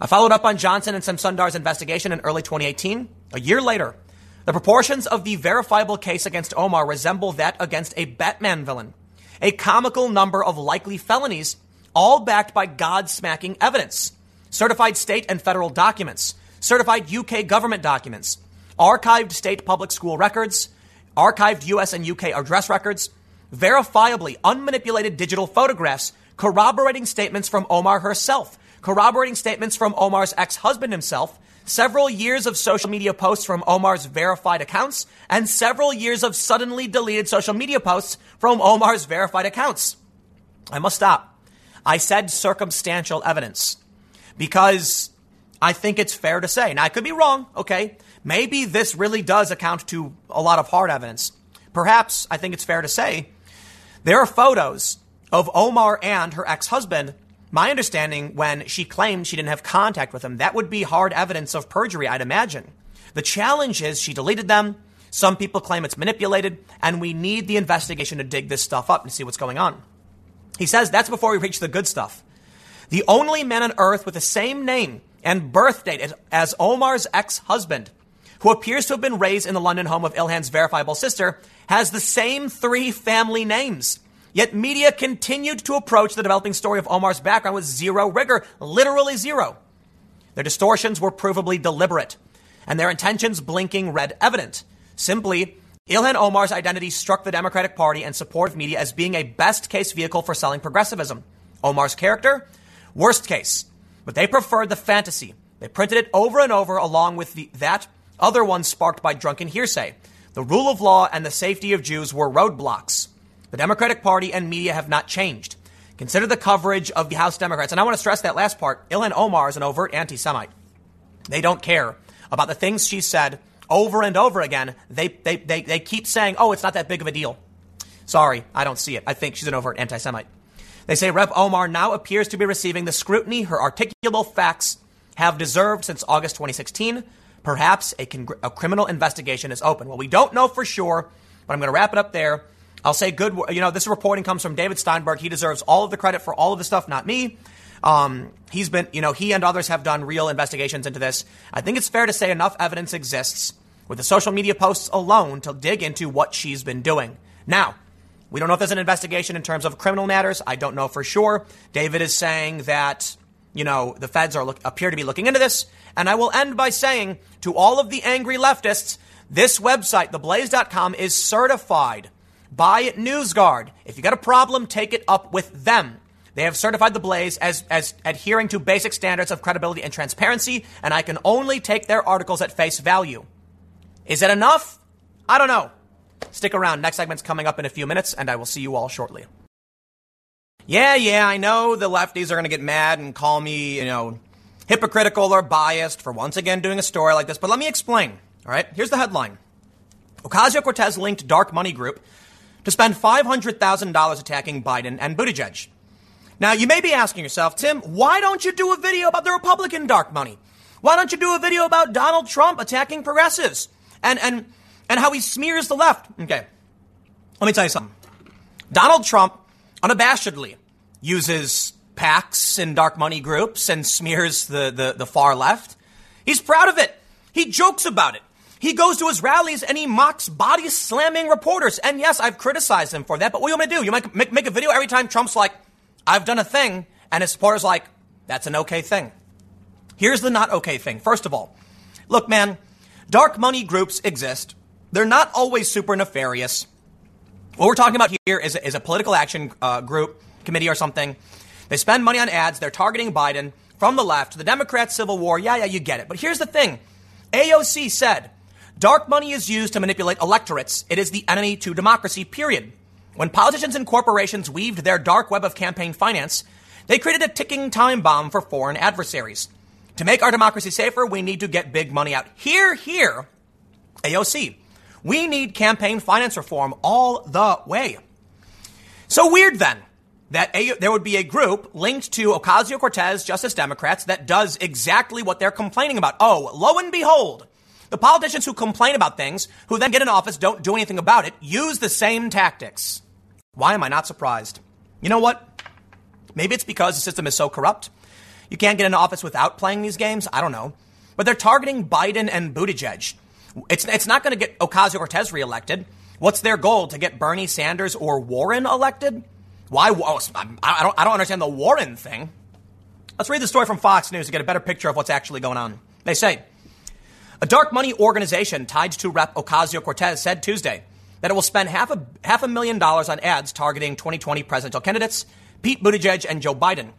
I followed up on Johnson and Samsundar's investigation in early 2018. A year later, the proportions of the verifiable case against Omar resemble that against a Batman villain a comical number of likely felonies, all backed by God smacking evidence. Certified state and federal documents, certified UK government documents, archived state public school records, archived US and UK address records, verifiably unmanipulated digital photographs corroborating statements from Omar herself, corroborating statements from Omar's ex husband himself, several years of social media posts from Omar's verified accounts, and several years of suddenly deleted social media posts from Omar's verified accounts. I must stop. I said circumstantial evidence because I think it's fair to say. Now, I could be wrong, okay? Maybe this really does account to a lot of hard evidence. Perhaps I think it's fair to say there are photos of Omar and her ex husband my understanding, when she claimed she didn't have contact with him, that would be hard evidence of perjury, I'd imagine. The challenge is she deleted them. Some people claim it's manipulated, and we need the investigation to dig this stuff up and see what's going on. He says that's before we reach the good stuff. The only man on earth with the same name and birth date as, Omar's ex husband, who appears to have been raised in the London home of Ilhan's verifiable sister, has the same three family names. Yet media continued to approach the developing story of Omar's background with zero rigor, literally zero. Their distortions were provably deliberate, and their intentions blinking red evident. Simply, Ilhan Omar's identity struck the Democratic Party and supportive media as being a best case vehicle for selling progressivism. Omar's character, worst case. But they preferred the fantasy. They printed it over and over along with the, that other ones sparked by drunken hearsay. The rule of law and the safety of Jews were roadblocks. The Democratic Party and media have not changed. Consider the coverage of the House Democrats. And I want to stress that last part. Ilhan Omar is an overt anti Semite. They don't care about the things she said over and over again. They, they, they, they keep saying, oh, it's not that big of a deal. Sorry, I don't see it. I think she's an overt anti Semite. They say Rep. Omar now appears to be receiving the scrutiny her articulable facts have deserved since August 2016. Perhaps a, a criminal investigation is open. Well, we don't know for sure, but I'm going to wrap it up there. I'll say good. You know, this reporting comes from David Steinberg. He deserves all of the credit for all of the stuff, not me. Um, he's been, you know, he and others have done real investigations into this. I think it's fair to say enough evidence exists with the social media posts alone to dig into what she's been doing. Now, we don't know if there's an investigation in terms of criminal matters. I don't know for sure. David is saying that, you know, the feds are look, appear to be looking into this. And I will end by saying to all of the angry leftists, this website, theblaze.com, is certified by NewsGuard. If you got a problem, take it up with them. They have certified the Blaze as, as adhering to basic standards of credibility and transparency, and I can only take their articles at face value. Is it enough? I don't know. Stick around. Next segment's coming up in a few minutes, and I will see you all shortly. Yeah, yeah, I know the lefties are going to get mad and call me, you know, hypocritical or biased for once again doing a story like this, but let me explain. All right, here's the headline Ocasio Cortez linked dark money group to spend $500,000 attacking Biden and Buttigieg. Now, you may be asking yourself, Tim, why don't you do a video about the Republican dark money? Why don't you do a video about Donald Trump attacking progressives and, and, and how he smears the left? Okay, let me tell you something. Donald Trump unabashedly uses PACs and dark money groups and smears the, the, the far left. He's proud of it. He jokes about it. He goes to his rallies and he mocks body slamming reporters. And yes, I've criticized him for that, but what are you going to do? You might make, make a video every time Trump's like, I've done a thing, and his supporters like, that's an okay thing. Here's the not okay thing. First of all, look, man, dark money groups exist. They're not always super nefarious. What we're talking about here is is a political action uh, group, committee, or something. They spend money on ads. They're targeting Biden from the left. The Democrats' civil war. Yeah, yeah, you get it. But here's the thing AOC said Dark money is used to manipulate electorates. It is the enemy to democracy, period. When politicians and corporations weaved their dark web of campaign finance, they created a ticking time bomb for foreign adversaries. To make our democracy safer, we need to get big money out. Here, here, AOC. We need campaign finance reform all the way. So weird then that a, there would be a group linked to Ocasio Cortez, Justice Democrats, that does exactly what they're complaining about. Oh, lo and behold, the politicians who complain about things, who then get in office, don't do anything about it, use the same tactics. Why am I not surprised? You know what? Maybe it's because the system is so corrupt. You can't get into office without playing these games. I don't know. But they're targeting Biden and Buttigieg. It's, it's not going to get Ocasio Cortez reelected. What's their goal? To get Bernie Sanders or Warren elected? Why? Oh, I don't, I don't understand the Warren thing. Let's read the story from Fox News to get a better picture of what's actually going on. They say a dark money organization tied to Rep. Ocasio Cortez said Tuesday that it will spend half a, half a million dollars on ads targeting 2020 presidential candidates Pete Buttigieg and Joe Biden.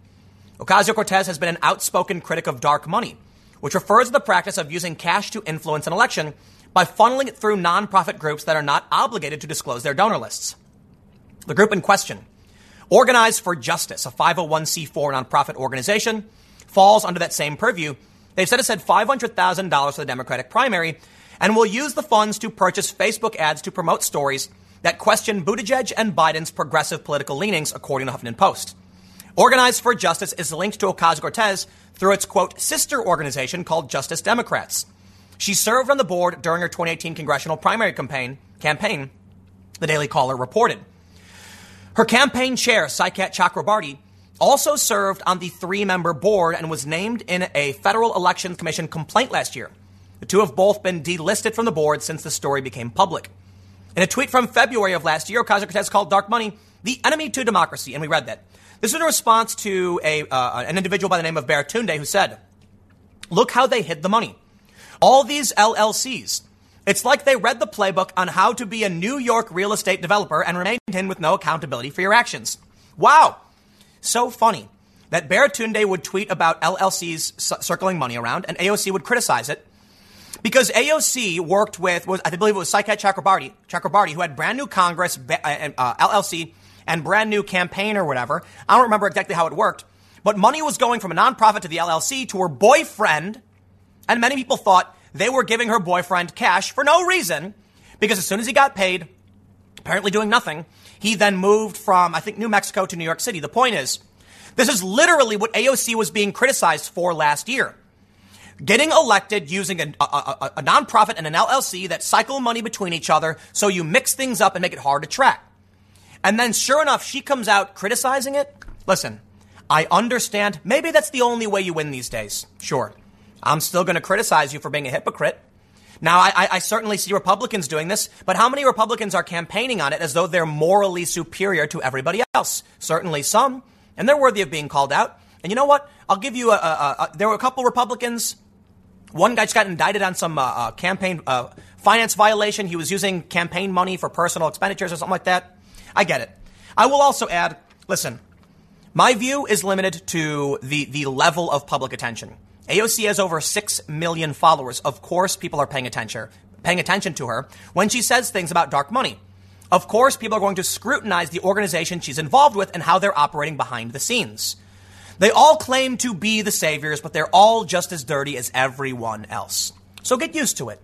Ocasio Cortez has been an outspoken critic of dark money, which refers to the practice of using cash to influence an election by funneling it through nonprofit groups that are not obligated to disclose their donor lists. The group in question, Organized for Justice, a 501c4 nonprofit organization, falls under that same purview They've set aside $500,000 for the Democratic primary and will use the funds to purchase Facebook ads to promote stories that question Buttigieg and Biden's progressive political leanings, according to Huffington Post. Organized for Justice is linked to Ocasio Cortez through its quote sister organization called Justice Democrats. She served on the board during her 2018 congressional primary campaign. Campaign, the Daily Caller reported. Her campaign chair, Saikat Chakrabarti, also served on the three member board and was named in a Federal Election Commission complaint last year. The two have both been delisted from the board since the story became public. In a tweet from February of last year, Ocasio Cortez called dark money the enemy to democracy, and we read that. This was in response to a, uh, an individual by the name of Baratunde who said, Look how they hid the money. All these LLCs. It's like they read the playbook on how to be a New York real estate developer and remained in with no accountability for your actions. Wow. So funny that Baratunde would tweet about LLCs circling money around and AOC would criticize it because AOC worked with, was, I believe it was Saikat Chakrabarti, Chakrabarti, who had brand new Congress, uh, uh LLC, and brand new campaign or whatever. I don't remember exactly how it worked, but money was going from a nonprofit to the LLC to her boyfriend. And many people thought they were giving her boyfriend cash for no reason because as soon as he got paid, apparently doing nothing, he then moved from, I think, New Mexico to New York City. The point is, this is literally what AOC was being criticized for last year. Getting elected using a, a, a, a nonprofit and an LLC that cycle money between each other so you mix things up and make it hard to track. And then sure enough, she comes out criticizing it. Listen, I understand. Maybe that's the only way you win these days. Sure. I'm still going to criticize you for being a hypocrite. Now, I, I, certainly see Republicans doing this, but how many Republicans are campaigning on it as though they're morally superior to everybody else? Certainly some, and they're worthy of being called out. And you know what? I'll give you a, a, a there were a couple Republicans. One guy just got indicted on some uh, uh, campaign uh, finance violation. He was using campaign money for personal expenditures or something like that. I get it. I will also add, listen, my view is limited to the, the level of public attention. AOC has over 6 million followers. Of course, people are paying attention, paying attention to her when she says things about dark money. Of course, people are going to scrutinize the organization she's involved with and how they're operating behind the scenes. They all claim to be the saviors, but they're all just as dirty as everyone else. So get used to it.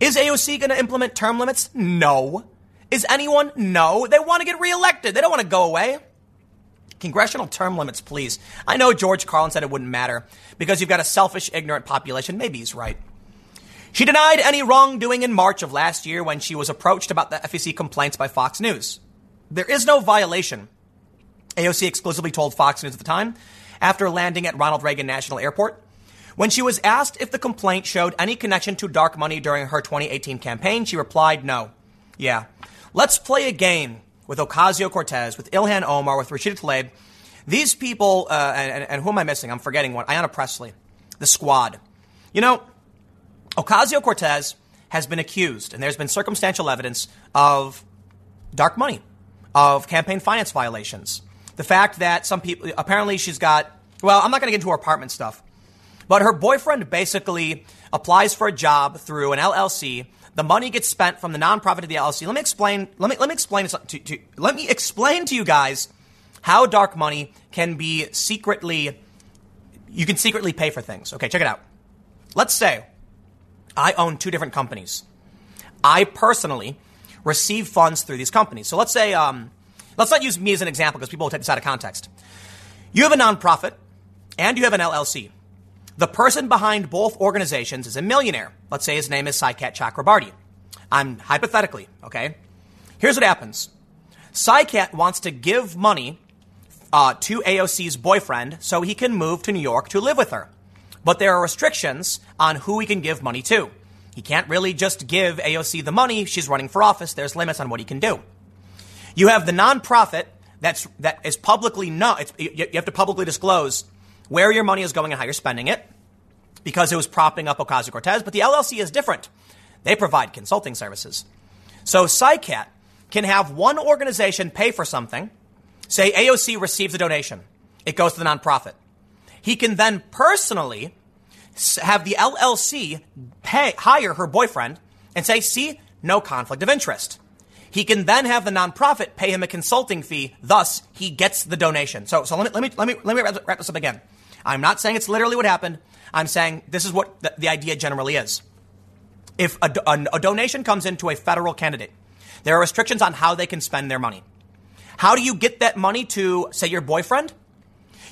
Is AOC going to implement term limits? No. Is anyone? No. They want to get reelected. They don't want to go away. Congressional term limits, please. I know George Carlin said it wouldn't matter because you've got a selfish, ignorant population. Maybe he's right. She denied any wrongdoing in March of last year when she was approached about the FEC complaints by Fox News. There is no violation. AOC exclusively told Fox News at the time after landing at Ronald Reagan National Airport. When she was asked if the complaint showed any connection to dark money during her 2018 campaign, she replied no. Yeah. Let's play a game with Ocasio Cortez, with Ilhan Omar, with Rashida Tlaib. These people, uh, and, and, who am I missing? I'm forgetting one. Ayanna Pressley, the squad. You know, Ocasio Cortez has been accused, and there's been circumstantial evidence of dark money, of campaign finance violations. The fact that some people, apparently she's got, well, I'm not going to get into her apartment stuff, but her boyfriend basically applies for a job through an LLC the money gets spent from the nonprofit to the LLC. Let me explain. Let me let me explain to, to let me explain to you guys how dark money can be secretly. You can secretly pay for things. Okay, check it out. Let's say I own two different companies. I personally receive funds through these companies. So let's say, um, let's not use me as an example because people will take this out of context. You have a nonprofit and you have an LLC. The person behind both organizations is a millionaire. Let's say his name is Saikat Chakrabarti. I'm hypothetically, okay? Here's what happens. Saikat wants to give money uh, to AOC's boyfriend so he can move to New York to live with her. But there are restrictions on who he can give money to. He can't really just give AOC the money. She's running for office. There's limits on what he can do. You have the nonprofit that's that is publicly no. you have to publicly disclose where your money is going and how you're spending it because it was propping up Ocasio Cortez. But the LLC is different. They provide consulting services. So Saikat can have one organization pay for something. Say AOC receives a donation. It goes to the nonprofit. He can then personally have the LLC pay, hire her boyfriend and say, see, no conflict of interest. He can then have the nonprofit pay him a consulting fee. Thus, he gets the donation. So, so let me, let me, let me, let me wrap this up again. I'm not saying it's literally what happened. I'm saying this is what the, the idea generally is. If a, a, a donation comes into a federal candidate, there are restrictions on how they can spend their money. How do you get that money to, say, your boyfriend?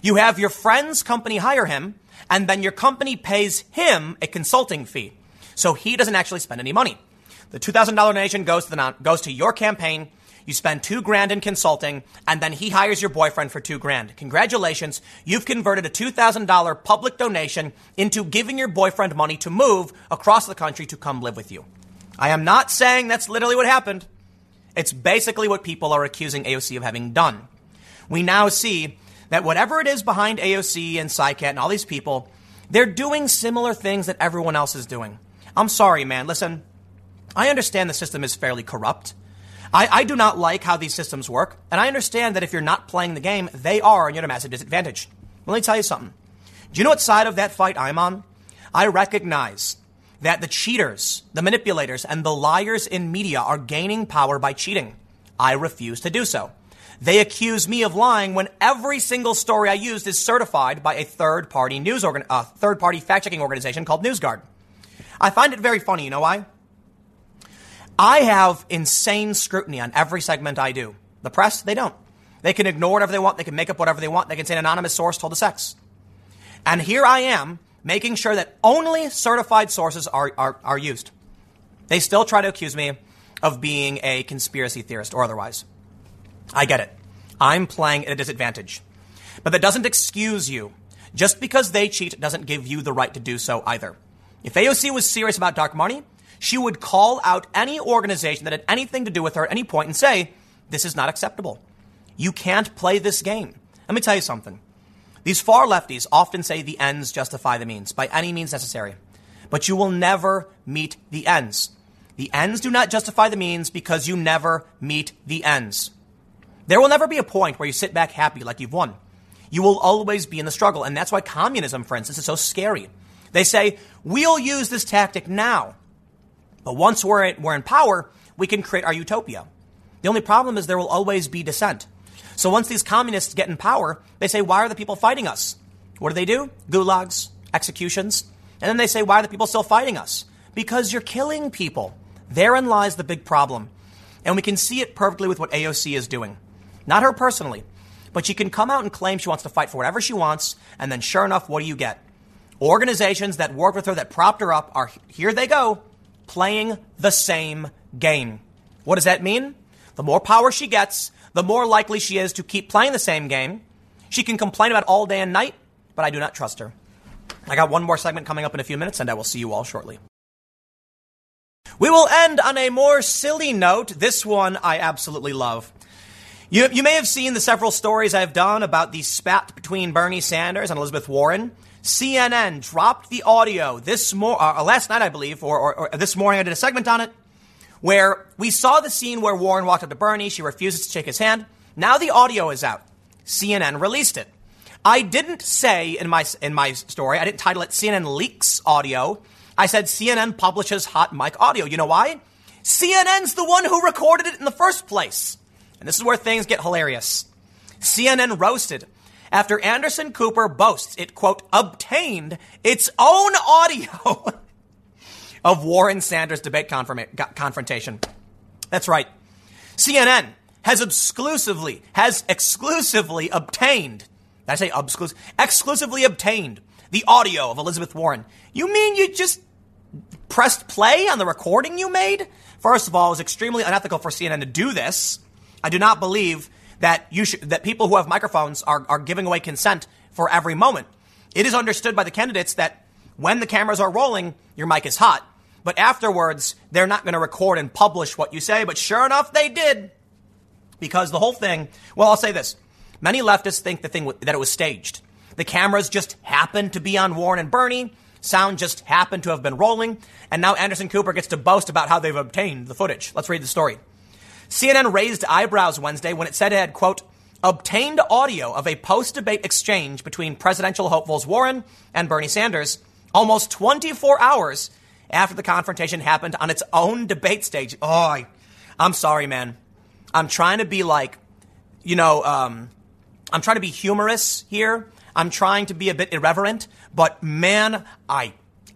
You have your friend's company hire him, and then your company pays him a consulting fee. So he doesn't actually spend any money. The $2,000 donation goes to, the non, goes to your campaign. You spend two grand in consulting, and then he hires your boyfriend for two grand. Congratulations, you've converted a $2,000 public donation into giving your boyfriend money to move across the country to come live with you. I am not saying that's literally what happened. It's basically what people are accusing AOC of having done. We now see that whatever it is behind AOC and Saikat and all these people, they're doing similar things that everyone else is doing. I'm sorry, man. Listen, I understand the system is fairly corrupt. I, I, do not like how these systems work, and I understand that if you're not playing the game, they are, and you're at a massive disadvantage. Let me tell you something. Do you know what side of that fight I'm on? I recognize that the cheaters, the manipulators, and the liars in media are gaining power by cheating. I refuse to do so. They accuse me of lying when every single story I used is certified by a third party news organ, uh, third party fact checking organization called NewsGuard. I find it very funny. You know why? I have insane scrutiny on every segment I do. The press, they don't. They can ignore whatever they want. They can make up whatever they want. They can say an anonymous source told us X. And here I am making sure that only certified sources are, are, are used. They still try to accuse me of being a conspiracy theorist or otherwise. I get it. I'm playing at a disadvantage. But that doesn't excuse you. Just because they cheat doesn't give you the right to do so either. If AOC was serious about dark money, she would call out any organization that had anything to do with her at any point and say, this is not acceptable. You can't play this game. Let me tell you something. These far lefties often say the ends justify the means by any means necessary. But you will never meet the ends. The ends do not justify the means because you never meet the ends. There will never be a point where you sit back happy like you've won. You will always be in the struggle. And that's why communism, for instance, is so scary. They say, we'll use this tactic now. But once we're in, we're in power, we can create our utopia. The only problem is there will always be dissent. So once these communists get in power, they say, why are the people fighting us? What do they do? Gulags, executions. And then they say, why are the people still fighting us? Because you're killing people. Therein lies the big problem. And we can see it perfectly with what AOC is doing. Not her personally, but she can come out and claim she wants to fight for whatever she wants, and then sure enough, what do you get? Organizations that worked with her, that propped her up, are here they go, playing the same game. What does that mean? The more power she gets, the more likely she is to keep playing the same game. She can complain about all day and night, but I do not trust her. I got one more segment coming up in a few minutes, and I will see you all shortly. We will end on a more silly note. This one I absolutely love. You, you may have seen the several stories I've done about the spat between Bernie Sanders and Elizabeth Warren. CNN dropped the audio this mo- uh, last night, I believe, or, or, or, this morning. I did a segment on it where we saw the scene where Warren walked up to Bernie. She refuses to shake his hand. Now the audio is out. CNN released it. I didn't say in my in my story. I didn't title it CNN leaks audio. I said CNN publishes hot mic audio. You know why? CNN's the one who recorded it in the first place. And this is where things get hilarious. CNN roasted after Anderson Cooper boasts it, quote, obtained its own audio <laughs> of Warren Sanders debate confirma- confrontation. That's right. CNN has exclusively, has exclusively obtained, did I say exclusive? Exclusively obtained the audio of Elizabeth Warren. You mean you just pressed play on the recording you made? First of all, it was extremely unethical for CNN to do this. I do not believe that you should, that people who have microphones are, are giving away consent for every moment. It is understood by the candidates that when the cameras are rolling, your mic is hot. But afterwards, they're not going to record and publish what you say. But sure enough, they did. Because the whole thing, well, I'll say this. Many leftists think the thing that it was staged. The cameras just happened to be on Warren and Bernie. Sound just happened to have been rolling. And now Anderson Cooper gets to boast about how they've obtained the footage. Let's read the story. CNN raised eyebrows Wednesday when it said it had, quote, obtained audio of a post debate exchange between presidential hopefuls Warren and Bernie Sanders almost 24 hours after the confrontation happened on its own debate stage. Oh, I, am sorry, man. I'm trying to be like, you know, um, I'm trying to be humorous here. I'm trying to be a bit irreverent, but man, I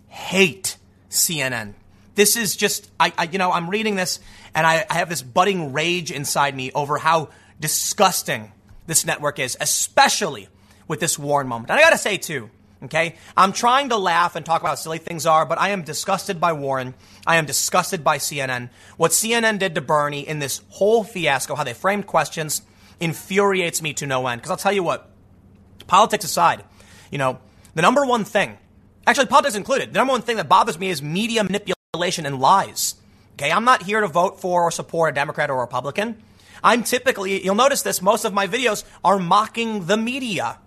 hate CNN. This is just, I, I you know, I'm reading this and I, I have this budding rage inside me over how disgusting this network is, especially with this Warren moment. And I gotta say too, Okay? I'm trying to laugh and talk about how silly things are, but I am disgusted by Warren. I am disgusted by CNN. What CNN did to Bernie in this whole fiasco, how they framed questions, infuriates me to no end. Because I'll tell you what, politics aside, you know, the number one thing, actually, politics included, the number one thing that bothers me is media manipulation and lies. Okay? I'm not here to vote for or support a Democrat or a Republican. I'm typically, you'll notice this, most of my videos are mocking the media.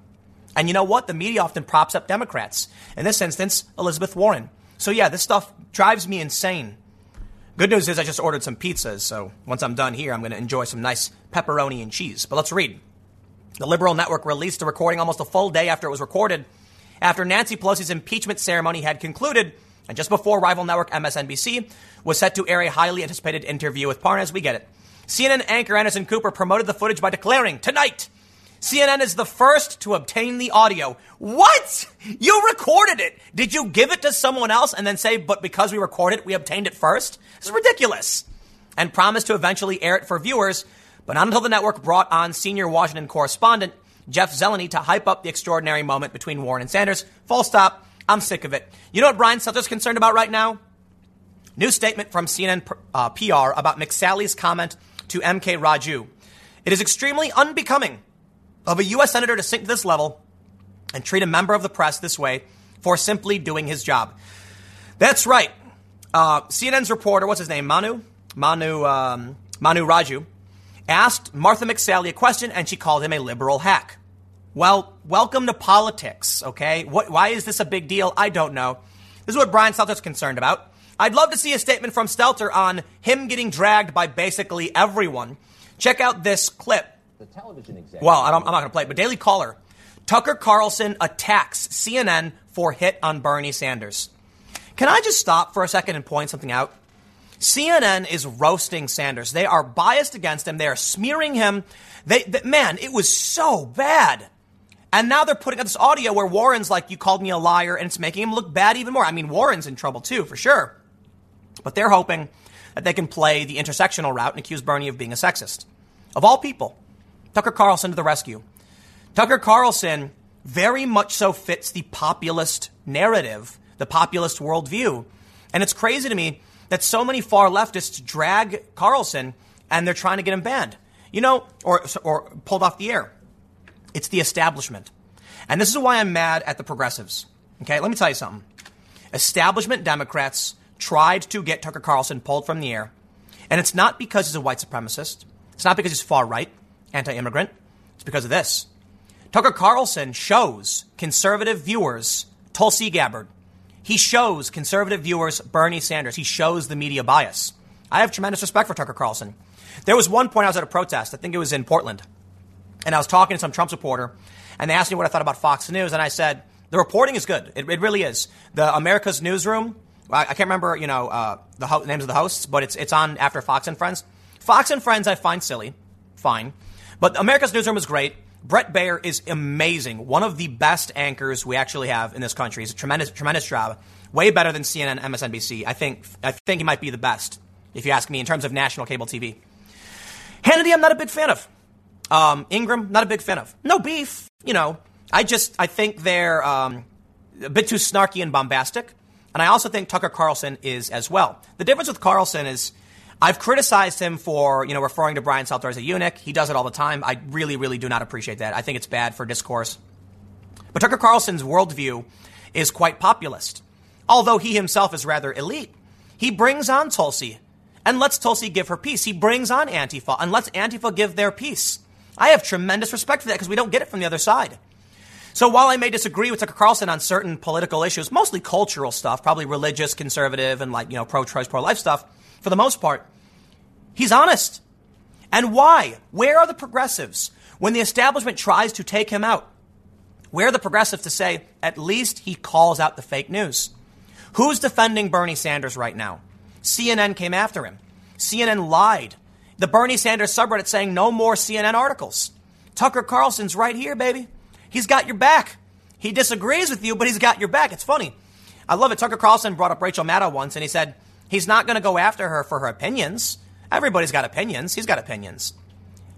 And you know what? The media often props up Democrats. In this instance, Elizabeth Warren. So yeah, this stuff drives me insane. Good news is I just ordered some pizzas, so once I'm done here, I'm going to enjoy some nice pepperoni and cheese. But let's read. The Liberal Network released the recording almost a full day after it was recorded, after Nancy Pelosi's impeachment ceremony had concluded, and just before rival network MSNBC was set to air a highly anticipated interview with Parnas. We get it. CNN anchor Anderson Cooper promoted the footage by declaring, Tonight, CNN is the first to obtain the audio. What? You recorded it. Did you give it to someone else and then say, but because we recorded it, we obtained it first? This is ridiculous. And promised to eventually air it for viewers, but not until the network brought on senior Washington correspondent Jeff Zeleny to hype up the extraordinary moment between Warren and Sanders. Full stop. I'm sick of it. You know what Brian Stelter's concerned about right now? New statement from CNN uh, PR about McSally's comment to MK Raju. It is extremely unbecoming of a U.S. Senator to sink to this level and treat a member of the press this way for simply doing his job. That's right. Uh, CNN's reporter, what's his name? Manu? Manu, um, Manu Raju, asked Martha McSally a question and she called him a liberal hack. Well, welcome to politics, okay? What, why is this a big deal? I don't know. This is what Brian Stelter's concerned about. I'd love to see a statement from Stelter on him getting dragged by basically everyone. Check out this clip the television executive. Well, I am not going to play it, but Daily Caller. Tucker Carlson attacks CNN for hit on Bernie Sanders. Can I just stop for a second and point something out? CNN is roasting Sanders. They are biased against him. They are smearing him. They, they, man, it was so bad. And now they're putting out this audio where Warren's like, you called me a liar, and it's making him look bad even more. I mean, Warren's in trouble too, for sure. But they're hoping that they can play the intersectional route and accuse Bernie of being a sexist. Of all people, Tucker Carlson to the rescue. Tucker Carlson very much so fits the populist narrative, the populist worldview. And it's crazy to me that so many far leftists drag Carlson and they're trying to get him banned, you know, or, or pulled off the air. It's the establishment. And this is why I'm mad at the progressives. Okay, let me tell you something. Establishment Democrats tried to get Tucker Carlson pulled from the air. And it's not because he's a white supremacist. It's not because he's far right anti immigrant. It's because of this. Tucker Carlson shows conservative viewers Tulsi Gabbard. He shows conservative viewers Bernie Sanders. He shows the media bias. I have tremendous respect for Tucker Carlson. There was one point I was at a protest, I think it was in Portland, and I was talking to some Trump supporter, and they asked me what I thought about Fox News, and I said, the reporting is good. It, it really is. The America's Newsroom, I, I can't remember, you know, uh, the ho- names of the hosts, but it's, it's on after Fox and Friends. Fox and Friends I find silly. Fine. But America's Newsroom is great. Bret Baier is amazing. One of the best anchors we actually have in this country. He's a tremendous, tremendous job. Way better than CNN, MSNBC. I think, I think he might be the best, if you ask me, in terms of national cable TV. Hannity, I'm not a big fan of. Um, Ingraham, not a big fan of. No beef, you know. I just, I think they're um, a bit too snarky and bombastic. And I also think Tucker Carlson is as well. The difference with Carlson is I've criticized him for, you know, referring to Brian Stelter as a eunuch. He does it all the time. I really, really do not appreciate that. I think it's bad for discourse. But Tucker Carlson's worldview is quite populist, although he himself is rather elite. He brings on Tulsi and lets Tulsi give her piece. He brings on Antifa and lets Antifa give their piece. I have tremendous respect for that because we don't get it from the other side. So while I may disagree with Tucker Carlson on certain political issues, mostly cultural stuff, probably religious, conservative, and like, you know, pro-choice, pro-life stuff, for the most part, he's honest. And why? Where are the progressives when the establishment tries to take him out? Where are the progressives to say, at least he calls out the fake news? Who's defending Bernie Sanders right now? CNN came after him. CNN lied. The Bernie Sanders subreddit saying no more CNN articles. Tucker Carlson's right here, baby. He's got your back. He disagrees with you, but he's got your back. It's funny. I love it. Tucker Carlson brought up Rachel Maddow once, and he said, He's not going to go after her for her opinions. Everybody's got opinions. He's got opinions.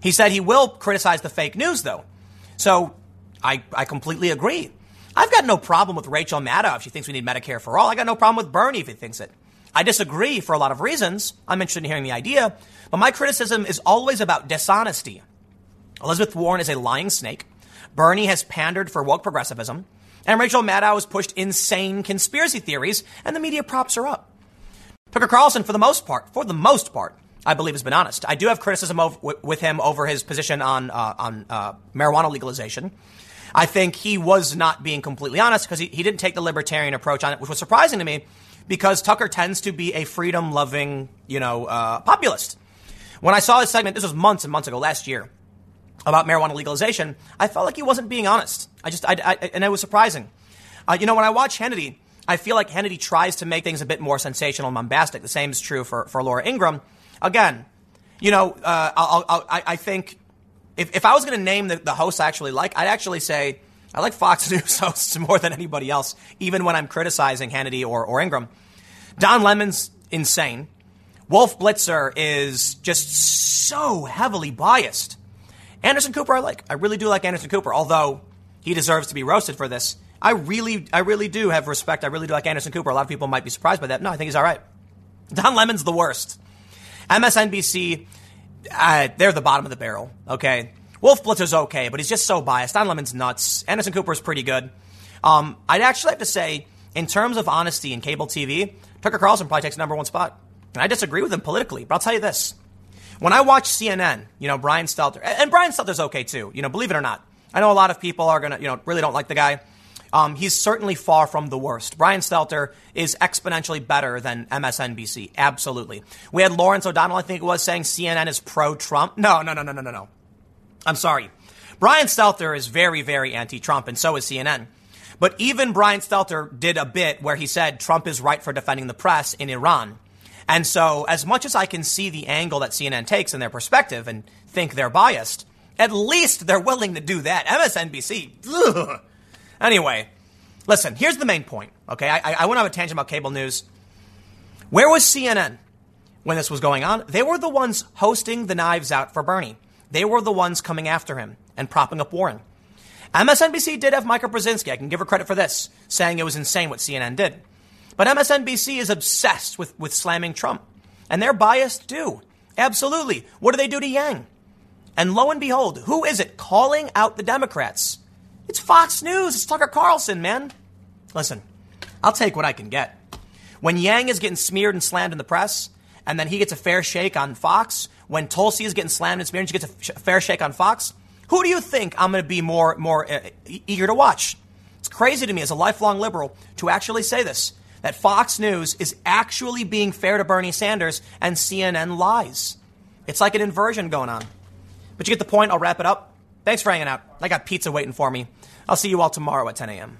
He said he will criticize the fake news, though. So I, I completely agree. I've got no problem with Rachel Maddow if she thinks we need Medicare for all. I got no problem with Bernie if he thinks it. I disagree for a lot of reasons. I'm interested in hearing the idea, but my criticism is always about dishonesty. Elizabeth Warren is a lying snake. Bernie has pandered for woke progressivism. And Rachel Maddow has pushed insane conspiracy theories, and the media props her up. Tucker Carlson, for the most part, for the most part, I believe has been honest. I do have criticism of, with him over his position on uh, on uh, marijuana legalization. I think he was not being completely honest because he, he didn't take the libertarian approach on it, which was surprising to me because Tucker tends to be a freedom loving, you know, uh, populist. When I saw his segment, this was months and months ago, last year, about marijuana legalization, I felt like he wasn't being honest. I just, I, I, and it was surprising. Uh, you know, when I watch Hannity, I feel like Hannity tries to make things a bit more sensational and bombastic. The same is true for, for Laura Ingraham. Again, you know, uh, I'll, I'll, i think if, if I was going to name the, the hosts I actually like, I'd actually say I like Fox <laughs> News hosts more than anybody else, even when I'm criticizing Hannity or, or Ingraham. Don Lemon's insane. Wolf Blitzer is just so heavily biased. Anderson Cooper, I like. I really do like Anderson Cooper, although he deserves to be roasted for this. I really, I really do have respect. I really do like Anderson Cooper. A lot of people might be surprised by that. No, I think he's all right. Don Lemon's the worst. MSNBC, uh, they're the bottom of the barrel. Okay, Wolf Blitzer's okay, but he's just so biased. Don Lemon's nuts. Anderson Cooper's pretty good. Um, I'd actually have to say, in terms of honesty in cable TV, Tucker Carlson probably takes number one spot. And I disagree with him politically, but I'll tell you this. When I watch CNN, you know, Brian Stelter, and Brian Stelter's okay too, you know, believe it or not. I know a lot of people are going to, you know, really don't like the guy. Um, he's certainly far from the worst. Brian Stelter is exponentially better than MSNBC. Absolutely. We had Lawrence O'Donnell, I think it was, saying CNN is pro Trump. No, no, no, no, no, no, no. I'm sorry. Brian Stelter is very, very anti Trump, and so is CNN. But even Brian Stelter did a bit where he said Trump is right for defending the press in Iran. And so, as much as I can see the angle that CNN takes in their perspective and think they're biased, at least they're willing to do that. MSNBC, ugh. Anyway, listen, here's the main point, okay? I, I, have a tangent about cable news. Where was CNN when this was going on? They were the ones hosting the knives out for Bernie. They were the ones coming after him and propping up Warren. MSNBC did have Mika Brzezinski. I can give her credit for this, saying it was insane what CNN did. But MSNBC is obsessed with, with slamming Trump. And they're biased too. Absolutely. What do they do to Yang? And lo and behold, who is it calling out the Democrats? It's Fox News. It's Tucker Carlson, man. Listen, I'll take what I can get. When Yang is getting smeared and slammed in the press, and then he gets a fair shake on Fox, when Tulsi is getting slammed and smeared and she gets a fair shake on Fox, who do you think I'm going to be more, more uh, eager to watch? It's crazy to me as a lifelong liberal to actually say this that Fox News is actually being fair to Bernie Sanders and CNN lies. It's like an inversion going on. But you get the point. I'll wrap it up. Thanks for hanging out. I got pizza waiting for me. I'll see you all tomorrow at 10 a.m.